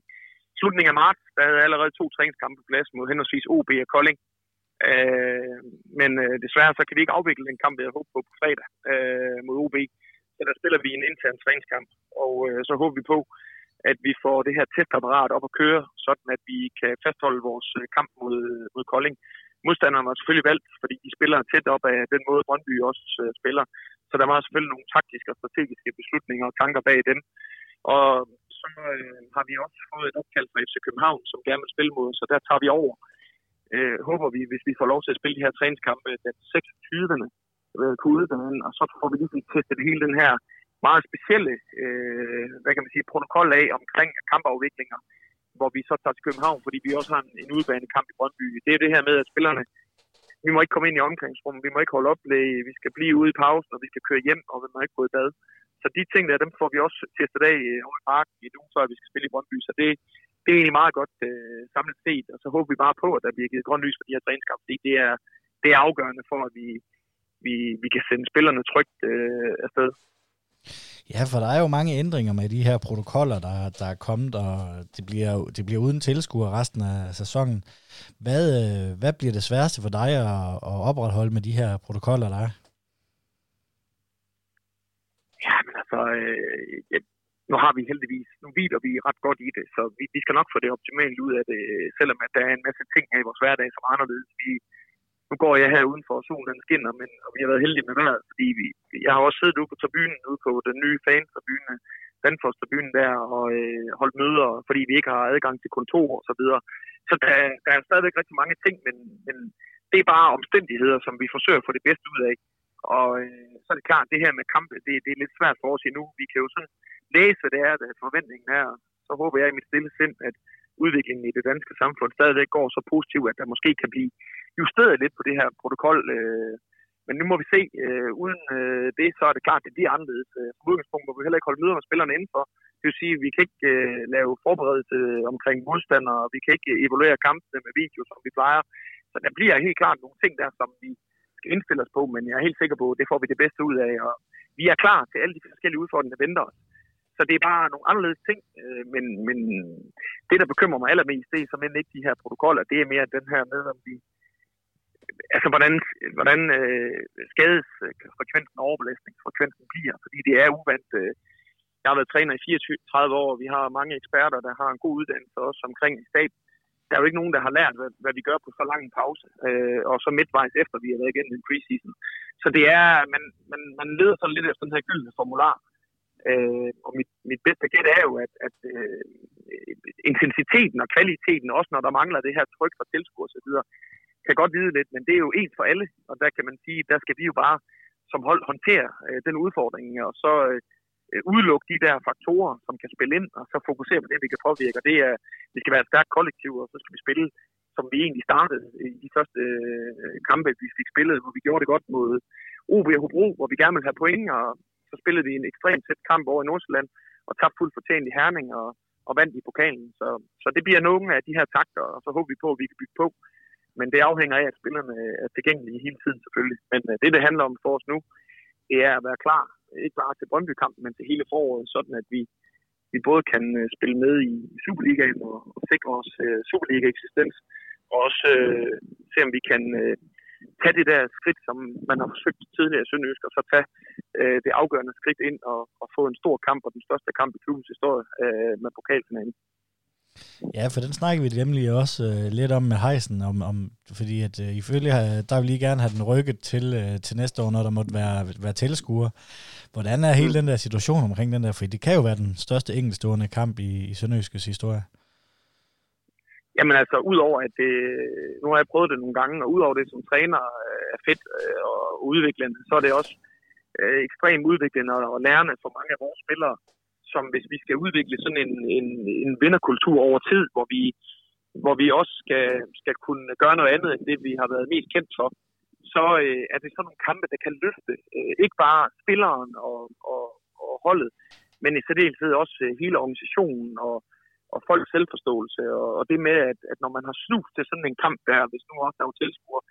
slutningen af marts, der havde allerede to træningskampe på plads mod henholdsvis OB og Kolding. Øh, men øh, desværre så kan vi ikke afvikle den kamp, jeg håbet på på fredag øh, mod OB. Så der spiller vi en intern træningskamp, og øh, så håber vi på, at vi får det her testapparat op at køre, sådan at vi kan fastholde vores øh, kamp mod, mod Kolding modstanderne var selvfølgelig valgt, fordi de spiller tæt op af den måde, Brøndby også øh, spiller. Så der var selvfølgelig nogle taktiske og strategiske beslutninger og tanker bag dem. Og så øh, har vi også fået et opkald fra FC København, som gerne vil spille mod så der tager vi over. Øh, håber vi, hvis vi får lov til at spille de her træningskampe den 26. Øh, kunne og så får vi lige testet hele den her meget specielle øh, hvad kan man sige, protokol af omkring kampafviklinger, hvor vi så tager til København, fordi vi også har en, en udbanekamp i Brøndby. Det er det her med, at spillerne, vi må ikke komme ind i omklædningsrummet, vi må ikke holde oplæg, vi skal blive ude i pausen, og vi skal køre hjem, og vi må ikke gå i bad. Så de ting der, dem får vi også testet af øh, over i parken i nu, før vi skal spille i Brøndby. Så det, det er egentlig meget godt øh, samlet set, og så håber vi bare på, at der bliver givet grønt lys for de her træningskampe, fordi det er, det er afgørende for, at vi, vi, vi kan sende spillerne trygt øh, afsted. Ja, for der er jo mange ændringer med de her protokoller, der, der er kommet, og det bliver, det bliver uden tilskuer resten af sæsonen. Hvad, øh, hvad bliver det sværeste for dig at, at opretholde med de her protokoller, der er? Ja, men altså, øh, ja, nu har vi heldigvis, nu hviler vi ret godt i det, så vi, vi skal nok få det optimalt ud af det, øh, selvom at der er en masse ting her i vores hverdag, som er anderledes. Vi, nu går jeg her udenfor, og solen den skinner, men og vi har været heldige med vejret, fordi vi, jeg har også siddet ude på tribunen, ude på den nye fan-tribune, Danfoss-tribunen der, og øh, holdt møder, fordi vi ikke har adgang til kontor og så videre. Så der, der er stadigvæk rigtig mange ting, men, men det er bare omstændigheder, som vi forsøger at få det bedste ud af. Og øh, så er det klart, det her med kampe, det, det er lidt svært for os endnu. Vi kan jo sådan læse, hvad det er, hvad forventningen er. Så håber jeg i mit stille sind, at udviklingen i det danske samfund stadigvæk går så positivt, at der måske kan blive justeret lidt på det her protokol. Øh, men nu må vi se. Øh, uden øh, det, så er det klart, at det bliver anderledes. Øh, som udgangspunkt må vi heller ikke holde møder med spillerne indenfor. Det vil sige, at vi kan ikke øh, lave forberedelse øh, omkring modstandere, vi kan ikke øh, evaluere kampene med video, som vi plejer. Så der bliver helt klart nogle ting der, som vi skal indstille os på, men jeg er helt sikker på, at det får vi det bedste ud af. Og vi er klar til alle de forskellige udfordringer, der venter os. Så det er bare nogle anderledes ting, øh, men, men det, der bekymrer mig allermest, det er simpelthen ikke de her protokoller. Det er mere den her med, om vi, altså hvordan, hvordan øh, skadesfrekvensen øh, og overbelastningsfrekvensen bliver, fordi det er uvandt. Øh, jeg har været træner i 34 år, og vi har mange eksperter, der har en god uddannelse også omkring stab. Der er jo ikke nogen, der har lært, hvad, hvad vi gør på så lang en pause, øh, og så midtvejs efter, vi har været igennem en preseason. Så det er, man, man, man leder sådan lidt efter den her gyldne formular. Øh, og mit, mit bedste gæt er jo, at, at øh, intensiteten og kvaliteten, også når der mangler det her tryk fra tilskuer osv., kan godt vide lidt, men det er jo ens for alle, og der kan man sige, der skal vi jo bare som hold håndtere øh, den udfordring, og så øh, udelukke de der faktorer, som kan spille ind, og så fokusere på det, vi kan påvirke. Og det er, vi skal være et stærkt kollektiv, og så skal vi spille, som vi egentlig startede i de første øh, kampe, vi fik spillet, hvor vi gjorde det godt mod OB og Hobro, hvor vi gerne ville have point, og så spillede de en ekstremt tæt kamp over i Nordsjælland, og tabte fuldt fortjent i Herning, og, og vandt i pokalen. Så, så det bliver nogle af de her takter, og så håber vi på, at vi kan bygge på men det afhænger af, at spillerne er tilgængelige hele tiden selvfølgelig. Men øh, det, det handler om for os nu, det er at være klar, ikke bare til Brøndby-kampen, men til hele foråret, sådan at vi, vi både kan øh, spille med i Superligaen og, og sikre os uh, Superliga-eksistens, og også uh, se, om vi kan uh, tage det der skridt, som man har forsøgt tidligere i Sønderjysk, og så tage øh, det afgørende skridt ind og, og få en stor kamp, og den største kamp i klubbens historie øh, med pokalfinalen. Ja, for den snakker vi nemlig også øh, lidt om med Heisen, om, om, fordi at øh, ifølge, øh, der vil lige gerne have den rykket til, øh, til næste år, når der måtte være, være tilskuer. Hvordan er hele den der situation omkring den der, for det kan jo være den største enkeltstående kamp i, i Sønderjyskets historie. Jamen altså, udover at det, nu har jeg prøvet det nogle gange, og udover det som træner øh, er fedt øh, og udviklende, så er det også øh, ekstremt udviklende og lærende for mange af vores spillere som hvis vi skal udvikle sådan en, en, en vinderkultur over tid, hvor vi, hvor vi også skal, skal kunne gøre noget andet end det, vi har været mest kendt for, så øh, er det sådan nogle kampe, der kan løfte øh, ikke bare spilleren og, og, og holdet, men i særdeleshed også øh, hele organisationen og, og folks selvforståelse. Og, og det med, at, at når man har snus til sådan en kamp der, hvis nu også der er tilskuer,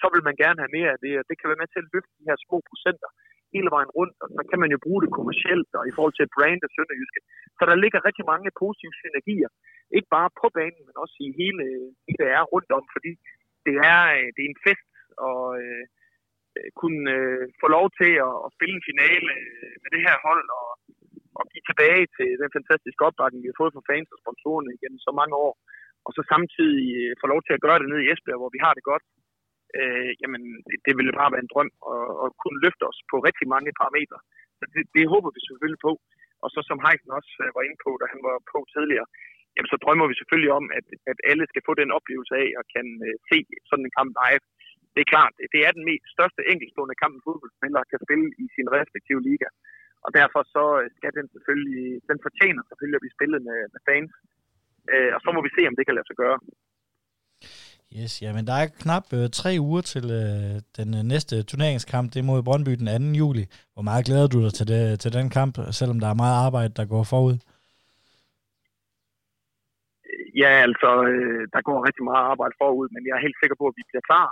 så vil man gerne have mere af det, og det kan være med til at løfte de her små procenter hele vejen rundt, og så kan man jo bruge det kommercielt og i forhold til at brande Sønderjyske. Så der ligger rigtig mange positive synergier, ikke bare på banen, men også i hele det, der er rundt om, fordi det er, øh, det er en fest og øh, øh, kunne øh, få lov til at, at spille en finale øh, med det her hold og, og give tilbage til den fantastiske opbakning, vi har fået fra fans og sponsorerne igennem så mange år, og så samtidig øh, få lov til at gøre det nede i Esbjerg, hvor vi har det godt, øh, jamen det, det ville bare være en drøm at, at kunne løfte os på rigtig mange parametre. Så det, det håber vi selvfølgelig på. Og så som Heisen også øh, var inde på, da han var på tidligere, jamen så drømmer vi selvfølgelig om, at, at alle skal få den oplevelse af at kan øh, se sådan en kamp live. Det er klart, det er den mest største enkeltstående kamp, en fodboldspiller kan spille i sin respektive liga. Og derfor så øh, skal den selvfølgelig, den fortjener selvfølgelig at blive spillet med, med fans. Uh, og så må vi se, om det kan lade sig gøre. Yes, ja, men der er knap øh, tre uger til øh, den øh, næste turneringskamp. Det er mod Brøndby den 2. juli. Hvor meget glæder du dig til, det, til den kamp, selvom der er meget arbejde, der går forud? Ja, altså, øh, der går rigtig meget arbejde forud, men jeg er helt sikker på, at vi bliver klar.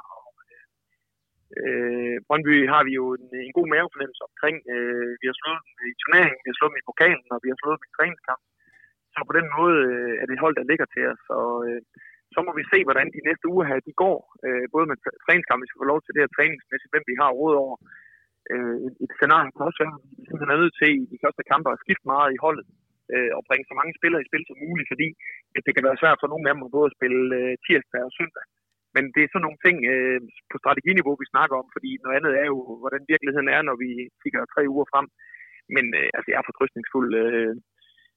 Øh, Brøndby har vi jo en, en god mavefornemmelse omkring. Øh, vi har slået dem i turneringen, vi har slået dem i pokalen, og vi har slået dem i træningskamp. Så på den måde øh, er det hold, der ligger til os. Og, øh, så må vi se, hvordan de næste uger her de går. Øh, både med træningskamp, hvis vi får lov til det her træningsmæssigt, hvem vi har råd over. Øh, et scenarie kan også være, at vi er nødt til i de første kampe at skifte meget i holdet øh, og bringe så mange spillere i spil som muligt, fordi at det kan være svært for nogle af dem at både spille øh, tirsdag og søndag. Men det er sådan nogle ting øh, på strateginiveau, vi snakker om, fordi noget andet er jo, hvordan virkeligheden er, når vi kigger tre uger frem. Men øh, altså, jeg er fortrystningsfuld. Øh,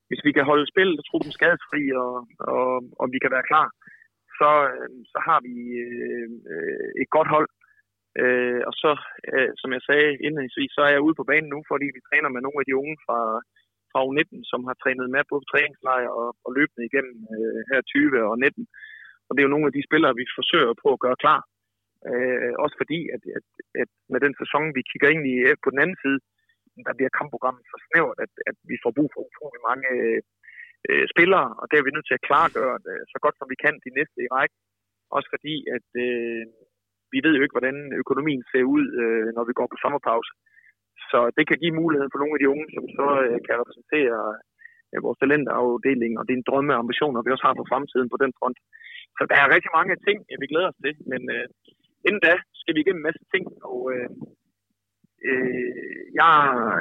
hvis vi kan holde spil og truppen skadesfri, og, og, og vi kan være klar, så, øh, så har vi øh, et godt hold. Øh, og så, øh, som jeg sagde indledningsvis, så er jeg ude på banen nu, fordi vi træner med nogle af de unge fra, fra U19, som har trænet med både på træningslejr og, og løbende igennem øh, her 20 og 19. Og det er jo nogle af de spillere, vi forsøger på at gøre klar. Øh, også fordi, at, at, at med den sæson, vi kigger ind i øh, på den anden side, der bliver kampprogrammet så snævert, at, at vi får brug for utrolig mange øh, øh spillere, og det er vi nødt til at klargøre det, så godt som vi kan de næste i række. Også fordi, at øh, vi ved jo ikke, hvordan økonomien ser ud, øh, når vi går på sommerpause. Så det kan give mulighed for nogle af de unge, som så øh, kan repræsentere øh, vores talentafdeling, og det er en drømme og ambitioner, vi også har for fremtiden på den front. Så der er rigtig mange ting, vi glæder os til, men øh, inden da skal vi igennem en masse ting, og øh, øh, jeg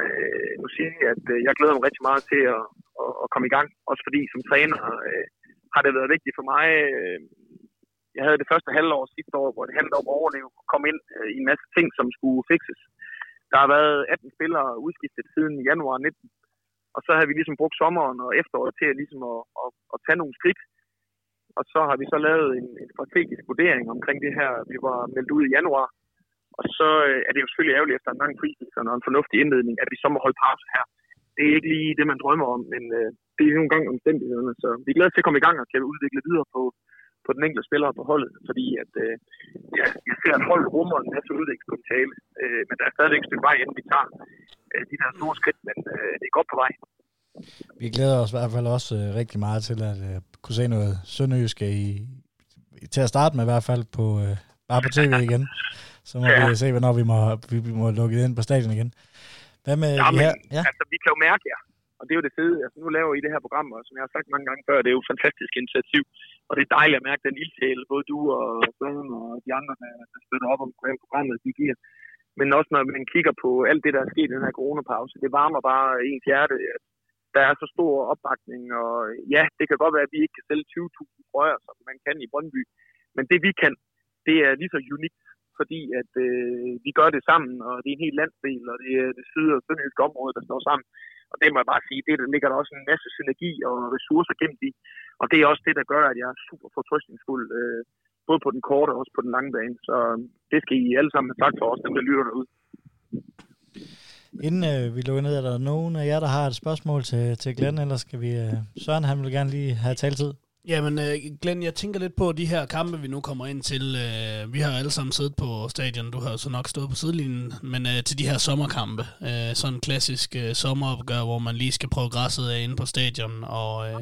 øh, må sige, at øh, jeg glæder mig rigtig meget til at, at, at komme i gang, også fordi som træner øh, har det været vigtigt for mig. Øh, jeg havde det første halvår sidste år, hvor det handlede om at overleve og komme ind øh, i en masse ting, som skulle fikses. Der har været 18 spillere udskiftet siden januar 19, og så har vi ligesom brugt sommeren og efteråret til at, ligesom at, at, at tage nogle skridt. Og så har vi så lavet en, en strategisk vurdering omkring det her. Vi var meldt ud i januar, og så øh, er det jo selvfølgelig ærgerligt efter en lang preseason og en fornuftig indledning, at vi så må holde pause her. Det er ikke lige det, man drømmer om, men øh, det er nogle gange omstændighederne. Så vi er glade til at komme i gang og kan udvikle videre på, på den enkelte spiller på holdet, fordi at, øh, ja, jeg ser, at holdet rummer en masse udviklingspotentiale, øh, men der er stadig et stykke vej, inden vi tager øh, de der store skridt, men øh, det er godt på vej. Vi glæder os i hvert fald også øh, rigtig meget til at øh, kunne se noget sønderjyske i, til at starte med i hvert fald på, øh, bare på tv igen. Så må ja. vi se, hvornår vi må, vi, vi må lukke det ind på stadion igen. Hvad med ja, her? Ja. Altså, vi kan jo mærke jer. Og det er jo det fede. Altså, nu laver I det her program, og som jeg har sagt mange gange før, det er jo et fantastisk initiativ. Og det er dejligt at mærke den ildsjæl, både du og Søren og de andre, der, der støtter op om programmet, de giver. Men også når man kigger på alt det, der er sket i den her coronapause, det varmer bare ens hjerte, at der er så stor opbakning. Og ja, det kan godt være, at vi ikke kan sælge 20.000 trøjer, som man kan i Brøndby. Men det vi kan, det er lige så unikt fordi at øh, vi gør det sammen, og det er en helt landsdel, og det er det syd- og sønderjyske område, der står sammen. Og det må jeg bare sige, det der ligger der også en masse synergi og ressourcer gemt i. Og det er også det, der gør, at jeg er super fortrystningsfuld, øh, både på den korte og også på den lange bane. Så øh, det skal I alle sammen have tak for os, dem der lytter derude. Inden øh, vi lukker ned, er der nogen af jer, der har et spørgsmål til, til Glenn, eller skal vi... Øh, Søren, han vil gerne lige have taltid. Jamen, øh, Glenn, jeg tænker lidt på de her kampe, vi nu kommer ind til. Øh, vi har alle sammen siddet på stadion, du har så nok stået på sidelinjen, men øh, til de her sommerkampe. Øh, sådan en klassisk øh, sommeropgør, hvor man lige skal prøve græsset af inde på stadion, og, øh,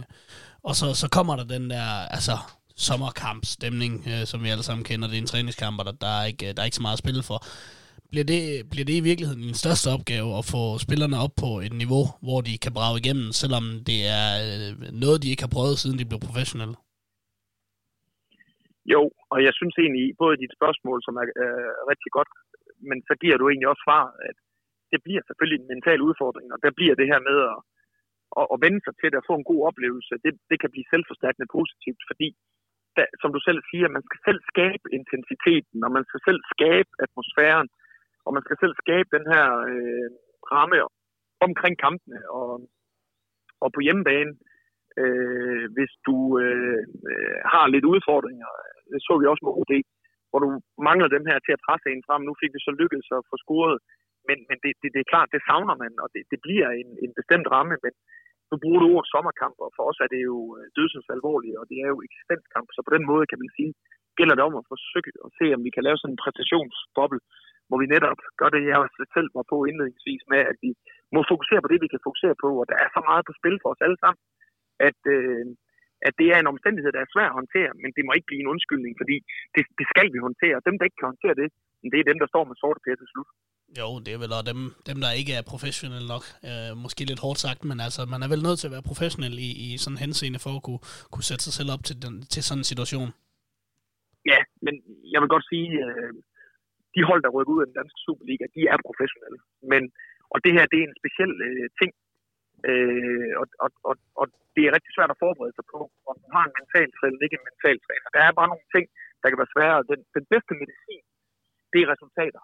og så, så kommer der den der, altså sommerkampstemning, øh, som vi alle sammen kender. Det er en træningskamp, og der, der, er ikke, øh, der er ikke så meget at spille for bliver det, bliver det i virkeligheden den største opgave at få spillerne op på et niveau, hvor de kan brage igennem, selvom det er øh, noget, de ikke har prøvet, siden de blev professionelle? Jo, og jeg synes egentlig, både dit spørgsmål, som er øh, rigtig godt, men så giver du egentlig også svar, at det bliver selvfølgelig en mental udfordring, og der bliver det her med at, at, at vende sig til det og få en god oplevelse, det, det kan blive selvforstærkende positivt, fordi der, som du selv siger, man skal selv skabe intensiteten, og man skal selv skabe atmosfæren, og man skal selv skabe den her øh, ramme omkring kampene. Og, og på hjemmebane, øh, hvis du øh, har lidt udfordringer, det så vi også med OD, hvor du mangler dem her til at presse en frem. Nu fik vi så lykkedes at få scoret, men, men det, det, det er klart, det savner man, og det, det bliver en, en bestemt ramme, men nu bruger du ordet sommerkamp, og for os er det jo øh, dødsens alvorligt, og det er jo eksistenskamp, så på den måde kan man sige, gælder det om at forsøge at se, om vi kan lave sådan en præstationsboble, hvor vi netop gør det, jeg selv var på indledningsvis med, at vi må fokusere på det, vi kan fokusere på, og der er så meget på spil for os alle sammen, at, øh, at det er en omstændighed, der er svær at håndtere, men det må ikke blive en undskyldning, fordi det, det skal vi håndtere. Og dem, der ikke kan håndtere det, det er dem, der står med sorte pære til slut. Jo, det er vel også dem, dem der ikke er professionelle nok. Øh, måske lidt hårdt sagt, men altså, man er vel nødt til at være professionel i, i sådan en henseende for at kunne, kunne sætte sig selv op til, den, til sådan en situation. Ja, men jeg vil godt sige, øh, de hold, der rykker ud af den danske Superliga, de er professionelle. Men, og det her, det er en speciel øh, ting, øh, og, og, og, og det er rigtig svært at forberede sig på, om man har en mental træner eller ikke en mental træner. Der er bare nogle ting, der kan være svære. Den, den bedste medicin, det er resultater.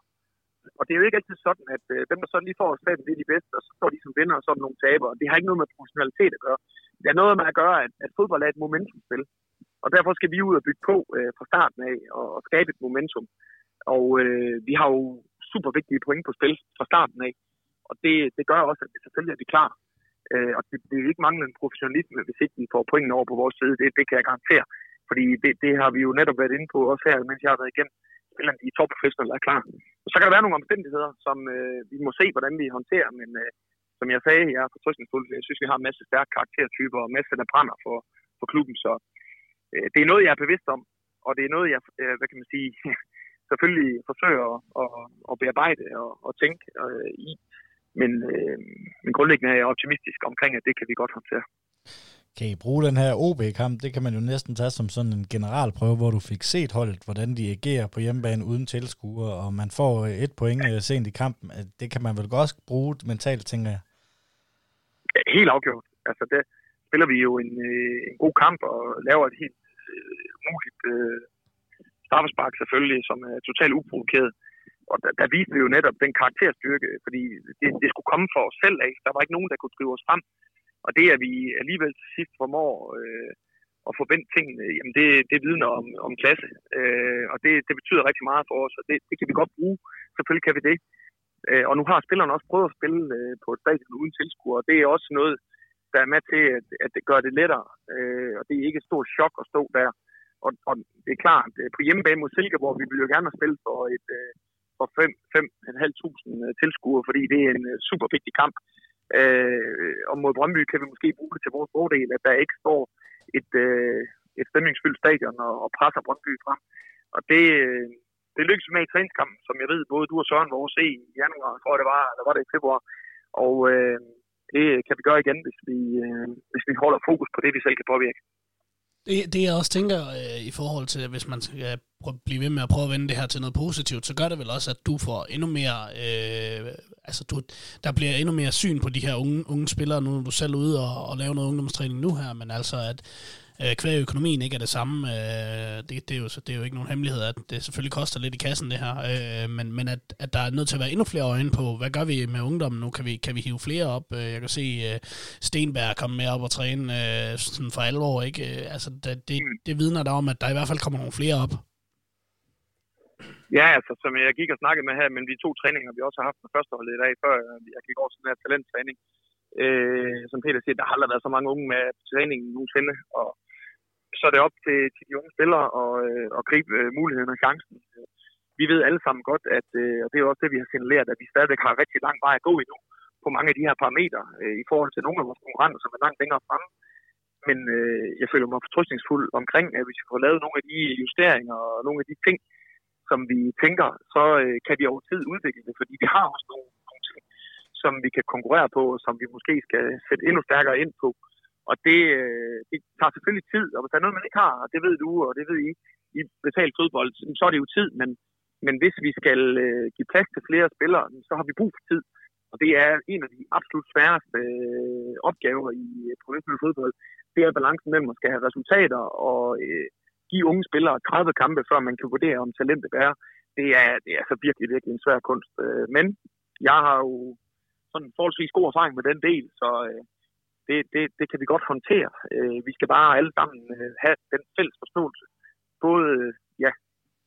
Og det er jo ikke altid sådan, at øh, dem, der så lige får staten, det er de bedste, og så står de som vinder, og så er nogle tabere. Det har ikke noget med professionalitet at gøre. Det er noget med at gøre, at, at fodbold er et momentumspil. Og derfor skal vi ud og bygge på øh, fra starten af og, og skabe et momentum. Og øh, vi har jo super vigtige point på spil fra starten af. Og det, det gør også, at vi selvfølgelig er vi klar. Øh, og det, det er ikke manglende professionalisme, hvis ikke vi får pointene over på vores side. Det, det kan jeg garantere. Fordi det, det har vi jo netop været inde på, også her, mens jeg har været igennem. Spillerne, i topprofessionelle er klar. Og så kan der være nogle omstændigheder, som øh, vi må se, hvordan vi håndterer. Men øh, som jeg sagde, jeg er fortrystningsfuld. Jeg synes, vi har en masse stærke karaktertyper og masser, der brænder for, for klubben. Så øh, det er noget, jeg er bevidst om. Og det er noget, jeg, øh, hvad kan man sige, selvfølgelig forsøger at, at, at bearbejde og, og tænke øh, i. Men, øh, men grundlæggende er jeg optimistisk omkring, at det kan vi godt håndtere. Kan I bruge den her OB-kamp? Det kan man jo næsten tage som sådan en generalprøve, hvor du fik set holdet, hvordan de agerer på hjemmebane uden tilskuere, og man får et point ja. sent i kampen. Det kan man vel også bruge mentalt, tænker jeg? Ja, helt afgjort. Altså, det spiller vi jo en, øh, en god kamp og laver et helt øh, muligt øh, straffespark selvfølgelig, som er totalt uprovokeret. Og der, der viste vi jo netop den karakterstyrke, fordi det, det skulle komme for os selv af. Der var ikke nogen, der kunne drive os frem. Og det, at vi alligevel til sidst formår øh, at forvente tingene, jamen det, det vidner om, om klasse. Øh, og det, det betyder rigtig meget for os, og det, det kan vi godt bruge. Selvfølgelig kan vi det. Øh, og nu har spillerne også prøvet at spille øh, på et stadion uden tilskuere, og det er også noget, der er med til, at, at det gør det lettere. Øh, og det er ikke et stort chok at stå der og, og det er klart, øh, på hjemmebane mod Silkeborg, vi vil jo gerne spille for et øh, for 5.500 øh, tilskuere, fordi det er en super vigtig kamp. Øh, og mod Brøndby kan vi måske bruge det til vores fordel, at der ikke står et, øh, et stemningsfyldt stadion og, og presser Brøndby frem. Og det, det lykkedes med i træningskampen, som jeg ved, både du og Søren var også i januar, tror jeg det var, eller var det i februar. Og øh, det kan vi gøre igen, hvis vi, øh, hvis vi holder fokus på det, vi selv kan påvirke. Det, det jeg også tænker øh, i forhold til, hvis man skal øh, blive ved med at prøve at vende det her til noget positivt, så gør det vel også, at du får endnu mere, øh, altså du, der bliver endnu mere syn på de her unge, unge spillere. Nu er du selv ude og, og lave noget ungdomstræning nu her, men altså at øh, kvæg økonomien ikke er det samme. Øh, det, det, er jo, det er jo ikke nogen hemmelighed, at det selvfølgelig koster lidt i kassen det her, øh, men, men at, at der er nødt til at være endnu flere øjne på, hvad gør vi med ungdommen nu? Kan vi, kan vi hive flere op? Øh, jeg kan se øh, Stenberg komme med op og træne øh, sådan for alvor, ikke? Øh, altså, det, det, det vidner der om, at der i hvert fald kommer nogle flere op. Ja, altså som jeg gik og snakkede med her, men de to træninger, vi også har haft med førsteholdet i dag, før jeg gik over til den her talenttræning, øh, som Peter siger, der har aldrig været så mange unge med træningen nogensinde, og så er det op til, til de unge spillere at, øh, at gribe øh, muligheden og chancen. Vi ved alle sammen godt, at, øh, og det er også det, vi har signaleret, at vi stadigvæk har rigtig lang vej at gå endnu på mange af de her parametre øh, i forhold til nogle af vores konkurrenter, som er langt længere fremme. Men øh, jeg føler mig fortrystningsfuld omkring, at hvis vi får lavet nogle af de justeringer og nogle af de ting, som vi tænker, så øh, kan vi over tid udvikle det, fordi vi har også nogle, nogle ting, som vi kan konkurrere på, og som vi måske skal sætte endnu stærkere ind på. Og det, øh, det tager selvfølgelig tid, og hvis der er noget, man ikke har, og det ved du, og det ved I, i betalt fodbold, så er det jo tid, men, men hvis vi skal øh, give plads til flere spillere, så har vi brug for tid. Og det er en af de absolut sværeste øh, opgaver i øh, professionel fodbold. Det er balancen mellem at skal have resultater og øh, give unge spillere 30 kampe, før man kan vurdere, om talentet er. Det er, det er så virkelig, virkelig en svær kunst. Øh, men jeg har jo sådan forholdsvis god erfaring med den del, så øh, det, det, det kan vi godt håndtere. Øh, vi skal bare alle sammen øh, have den fælles forståelse. Både ja,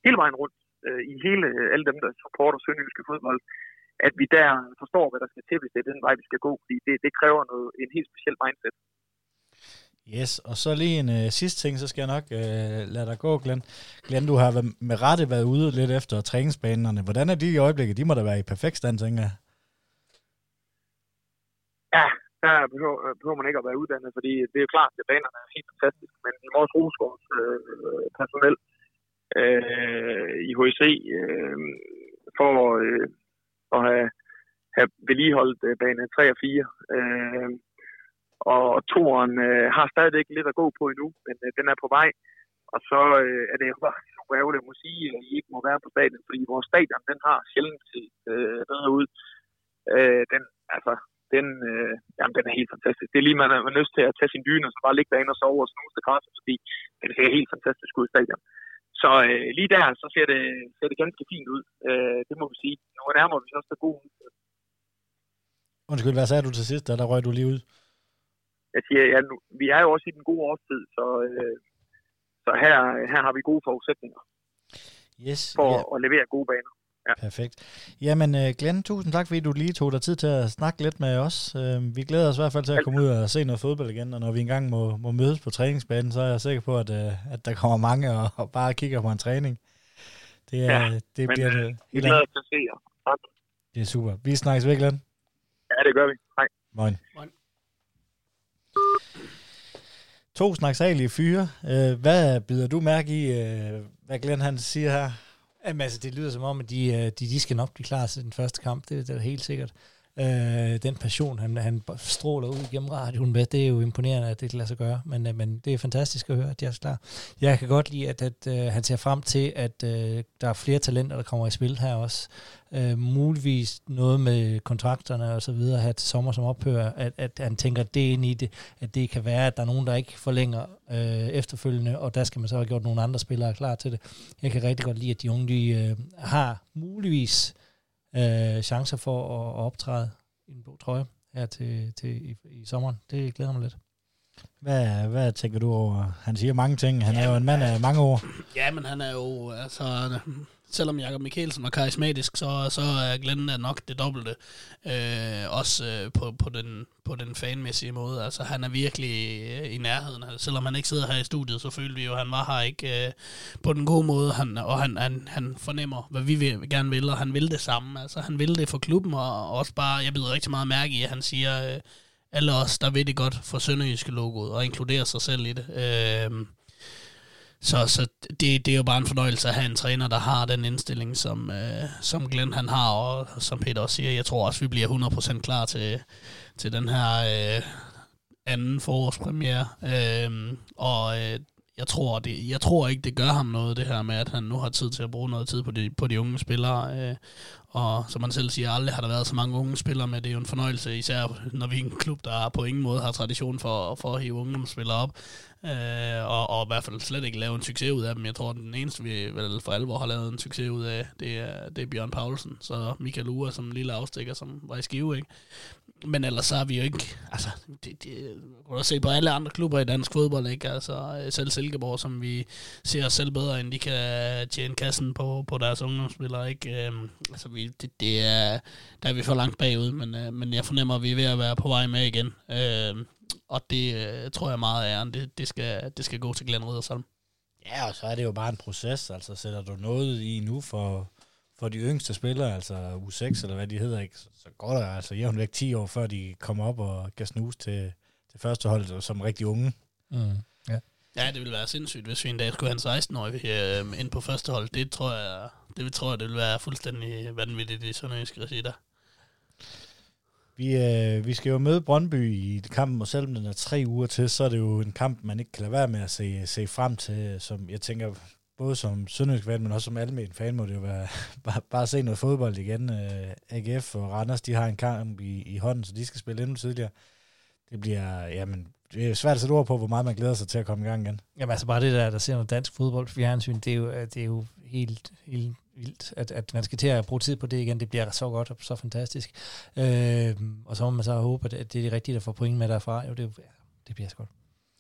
hele vejen rundt øh, i hele alle dem, der supporter sønderjyske fodbold, at vi der forstår, hvad der skal til, hvis det er den vej, vi skal gå. Fordi det, det kræver noget, en helt speciel mindset. Yes, og så lige en uh, sidste ting, så skal jeg nok uh, lade dig gå, Glenn. Glenn, du har med rette været ude lidt efter træningsbanerne. Hvordan er de i øjeblikket? De må da være i perfekt stand, tænker jeg. Ja, der behøver, behøver man ikke at være uddannet, fordi det er jo klart, at banerne er helt fantastiske, men vi må også rose vores øh, personel øh, i HEC øh, for øh, at have, have vedligeholdt øh, bane 3 og 4. Øh, og toren øh, har stadigvæk lidt at gå på endnu, men øh, den er på vej. Og så øh, er det jo bare super ærgerligt at må sige, at I ikke må være på stadion, fordi vores stadion, den har sjældent set øh, bedre ud. Øh, den, altså, den, øh, jamen, den er helt fantastisk. Det er lige, man har lyst til at tage sin dyne, og så bare ligge derinde og sove og snuse til græsset, fordi den ser helt fantastisk ud i stadion. Så øh, lige der, så ser det, ser det ganske fint ud. Øh, det må vi sige. Nu nærmer vi os også til god Undskyld, hvad sagde du til sidst, da der røg du lige ud? Jeg siger, ja, nu, vi er jo også i den gode årstid, så, øh, så her, her har vi gode forudsætninger yes, for ja. at levere gode baner. Ja. Perfekt. Jamen, uh, Glenn, tusind tak, fordi du lige tog dig tid til at snakke lidt med os. Uh, vi glæder os i hvert fald til at komme ud og se noget fodbold igen, og når vi engang må, må mødes på træningsbanen, så er jeg sikker på, at, uh, at der kommer mange og, og bare kigger på en træning. Det, er, ja, det men, bliver øh, det helt glæder til at se jer. Tak. Det er super. Vi snakkes ved, Glenn. Ja, det gør vi. Hej. Moin. Moin. To snaksalige fyre. Hvad byder du mærke i, hvad Glenn han siger her? Jamen altså, det lyder som om, at de, øh, de, de skal nok blive klar til den første kamp. Det, det er helt sikkert. Øh, den passion, han, han stråler ud gennem radioen med, det er jo imponerende, at det kan lade sig gøre. Men, øh, men det er fantastisk at høre, at de er klar. Jeg kan godt lide, at, at, øh, han ser frem til, at øh, der er flere talenter, der kommer i spil her også. Øh, muligvis noget med kontrakterne og så videre her til sommer, som ophører, at, at han tænker det ind i det, at det kan være, at der er nogen, der ikke forlænger øh, efterfølgende, og der skal man så have gjort nogle andre spillere klar til det. Jeg kan rigtig godt lide, at de unge de, øh, har muligvis øh, chancer for at, at optræde i en blå trøje her til, til i, i sommeren. Det glæder mig lidt. Hvad, hvad tænker du over? Han siger mange ting. Han ja, er jo en mand af mange ord. Ja, men han er jo, altså, selvom Jakob Mikkelsen var karismatisk, så, så er Glenn nok det dobbelte. Øh, også øh, på, på, den, på den fanmæssige måde. Altså, han er virkelig øh, i nærheden. Altså, selvom han ikke sidder her i studiet, så følte vi jo, at han var her ikke øh, på den gode måde. Han, og han, han, han fornemmer, hvad vi vil, gerne vil, og han vil det samme. Altså, han vil det for klubben, og også bare, jeg ved rigtig meget mærke i, at han siger, øh, alle os, der ved det godt for Sønderjyske logoet, og inkluderer sig selv i det. Øh, så, så det, det er jo bare en fornøjelse at have en træner, der har den indstilling, som, øh, som Glenn han har, og som Peter også siger, jeg tror også, vi bliver 100% klar til, til den her øh, anden forårspremiere. Øh, og øh, jeg tror, det, jeg tror ikke, det gør ham noget, det her med, at han nu har tid til at bruge noget tid på de, på de unge spillere. Øh, og som man selv siger, aldrig har der været så mange unge spillere med. Det er jo en fornøjelse, især når vi er en klub, der på ingen måde har tradition for, for at hive ungdomsspillere op. Øh, og, og i hvert fald slet ikke lave en succes ud af dem. Jeg tror, den eneste, vi vel for alvor har lavet en succes ud af, det er, det er Bjørn Paulsen. Så Michael Ure som en lille afstikker, som var i skive, ikke? Men ellers så har vi jo ikke, altså, det, det, kunne du se på alle andre klubber i dansk fodbold, ikke? Altså, øh, selv Silkeborg, som vi ser os selv bedre, end de kan tjene kassen på, på deres ungdomsspillere, ikke? Øhm, altså, vi det, det er, der er vi for langt bagud, men, øh, men jeg fornemmer, at vi er ved at være på vej med igen. Øhm, og det øh, tror jeg meget af æren, det, det, skal, det skal gå til Glenn Riddersholm. Ja, og så er det jo bare en proces. Altså, sætter du noget i nu for, for de yngste spillere, altså U6 eller hvad de hedder, ikke, så, går der altså jævnt væk 10 år, før de kommer op og kan snuse til, til første hold som rigtig unge. Mm. Ja. Ja, det ville være sindssygt, hvis vi en dag skulle have en 16-årig øh, ind på første hold. Det tror jeg, det tror jeg, det vil være fuldstændig vanvittigt i sådan en regi der. Vi, øh, vi skal jo møde Brøndby i kampen, og selvom den er tre uger til, så er det jo en kamp, man ikke kan lade være med at se, se frem til, som jeg tænker, både som sønderjysk fan, men også som almen fan, må det jo være bare, bare se noget fodbold igen. Øh, AGF og Randers, de har en kamp i, i hånden, så de skal spille endnu tidligere. Det bliver, jamen, det er svært at sætte ord på, hvor meget man glæder sig til at komme i gang igen. Jamen altså bare det der, der ser noget dansk fodbold fjernsyn, det er jo, øh, det er jo helt, helt vildt, at, at man skal til at bruge tid på det igen. Det bliver så godt og så fantastisk. Øh, og så må man så håbe, at det er de rigtige, der får point med derfra. Jo, det, det bliver så godt.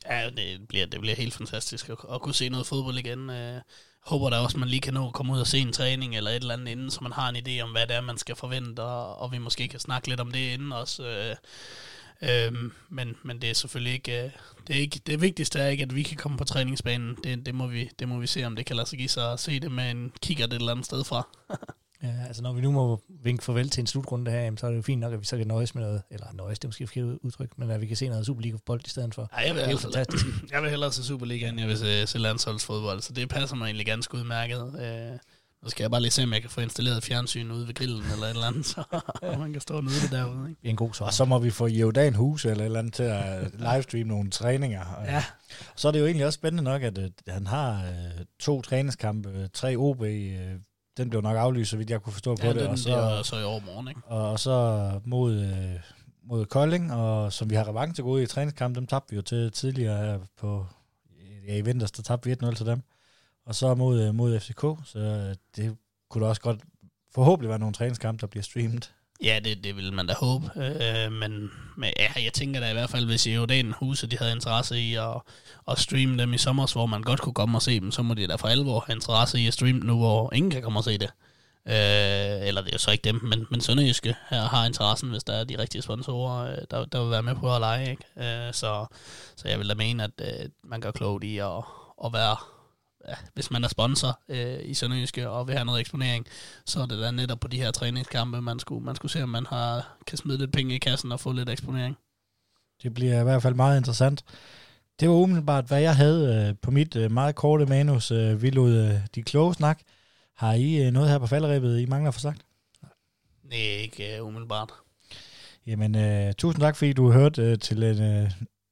Ja, det bliver, det bliver helt fantastisk at, at kunne se noget fodbold igen. Øh, håber da også, at man lige kan nå at komme ud og se en træning eller et eller andet inden, så man har en idé om, hvad det er, man skal forvente, og, og vi måske kan snakke lidt om det inden også. Øh, Øhm, men, men det er selvfølgelig ikke, øh, det, er ikke, det vigtigste er ikke, at vi kan komme på træningsbanen. Det, det, må vi, det må vi se, om det kan lade sig give sig at se det med en kigger et eller andet sted fra. ja, altså når vi nu må vinke farvel til en slutrunde her, så er det jo fint nok, at vi så kan nøjes med noget, eller nøjes, det er måske et udtryk, men at vi kan se noget Superliga-bold i stedet for. Ja, jeg vil, det er jo fantastisk. Jeg vil hellere se Superliga, end jeg vil se, se landsholdsfodbold, så det passer mig egentlig ganske udmærket. Øh, nu skal jeg bare lige se, om jeg kan få installeret fjernsyn ude ved grillen eller et eller andet, så man kan stå og nyde det derude. Ikke? Det er en god Og så må vi få Jordan Hus eller et eller andet til at livestream nogle træninger. Ja. Så er det jo egentlig også spændende nok, at uh, han har uh, to træningskampe, tre OB, uh, den blev nok aflyst, så vidt jeg kunne forstå ja, på det. Den, og så, det er så i overmorgen, ikke? Og, så mod, uh, mod Kolding, og som vi har revanche til gode i træningskampen, dem tabte vi jo til tidligere på, ja, i vinters, der tabte vi 1-0 til dem og så mod, mod FCK, så det kunne da også godt forhåbentlig være nogle træningskampe, der bliver streamet. Ja, det, det vil man da håbe. Øh, men, men ja, jeg tænker da i hvert fald, hvis Jordan Huset huse, de havde interesse i at, at streame dem i sommer, hvor man godt kunne komme og se dem, så må de da for alvor have interesse i at streame nu, hvor ingen kan komme og se det. Øh, eller det er jo så ikke dem, men, men Sønderjyske her har interessen, hvis der er de rigtige sponsorer, øh, der, der vil være med på at lege. Ikke? Øh, så, så jeg vil da mene, at øh, man gør klogt i at, at være ja, hvis man er sponsor øh, i Sønderjyske og vil have noget eksponering, så er det da netop på de her træningskampe, man skulle, man skulle se, om man har, kan smide lidt penge i kassen og få lidt eksponering. Det bliver i hvert fald meget interessant. Det var umiddelbart, hvad jeg havde øh, på mit øh, meget korte manus. Øh, vi lod øh, de kloge snak. Har I øh, noget her på falderæbet, I mangler for sagt? Nej, ikke øh, umiddelbart. Jamen, øh, tusind tak, fordi du hørte øh, til en øh,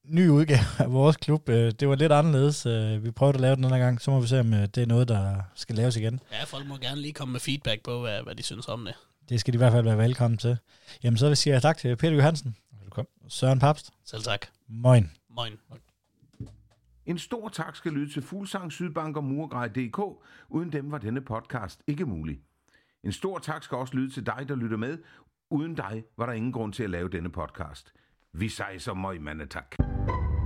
ny udgave af vores klub. Øh, det var lidt anderledes. Øh, vi prøvede at lave den den gang. Så må vi se, om øh, det er noget, der skal laves igen. Ja, folk må gerne lige komme med feedback på, hvad, hvad de synes om det. Det skal de i hvert fald være velkommen til. Jamen, så vil jeg sige tak til Peter Johansen. Velkommen. Søren Papst. Selv tak. Moin. Moin. En stor tak skal lyde til Fuglsang, Sydbank og Murgrej.dk. Uden dem var denne podcast ikke mulig. En stor tak skal også lyde til dig, der lytter med. Uden dig var der ingen grund til at lave denne podcast. Vi sejser møg, mandetak. tak.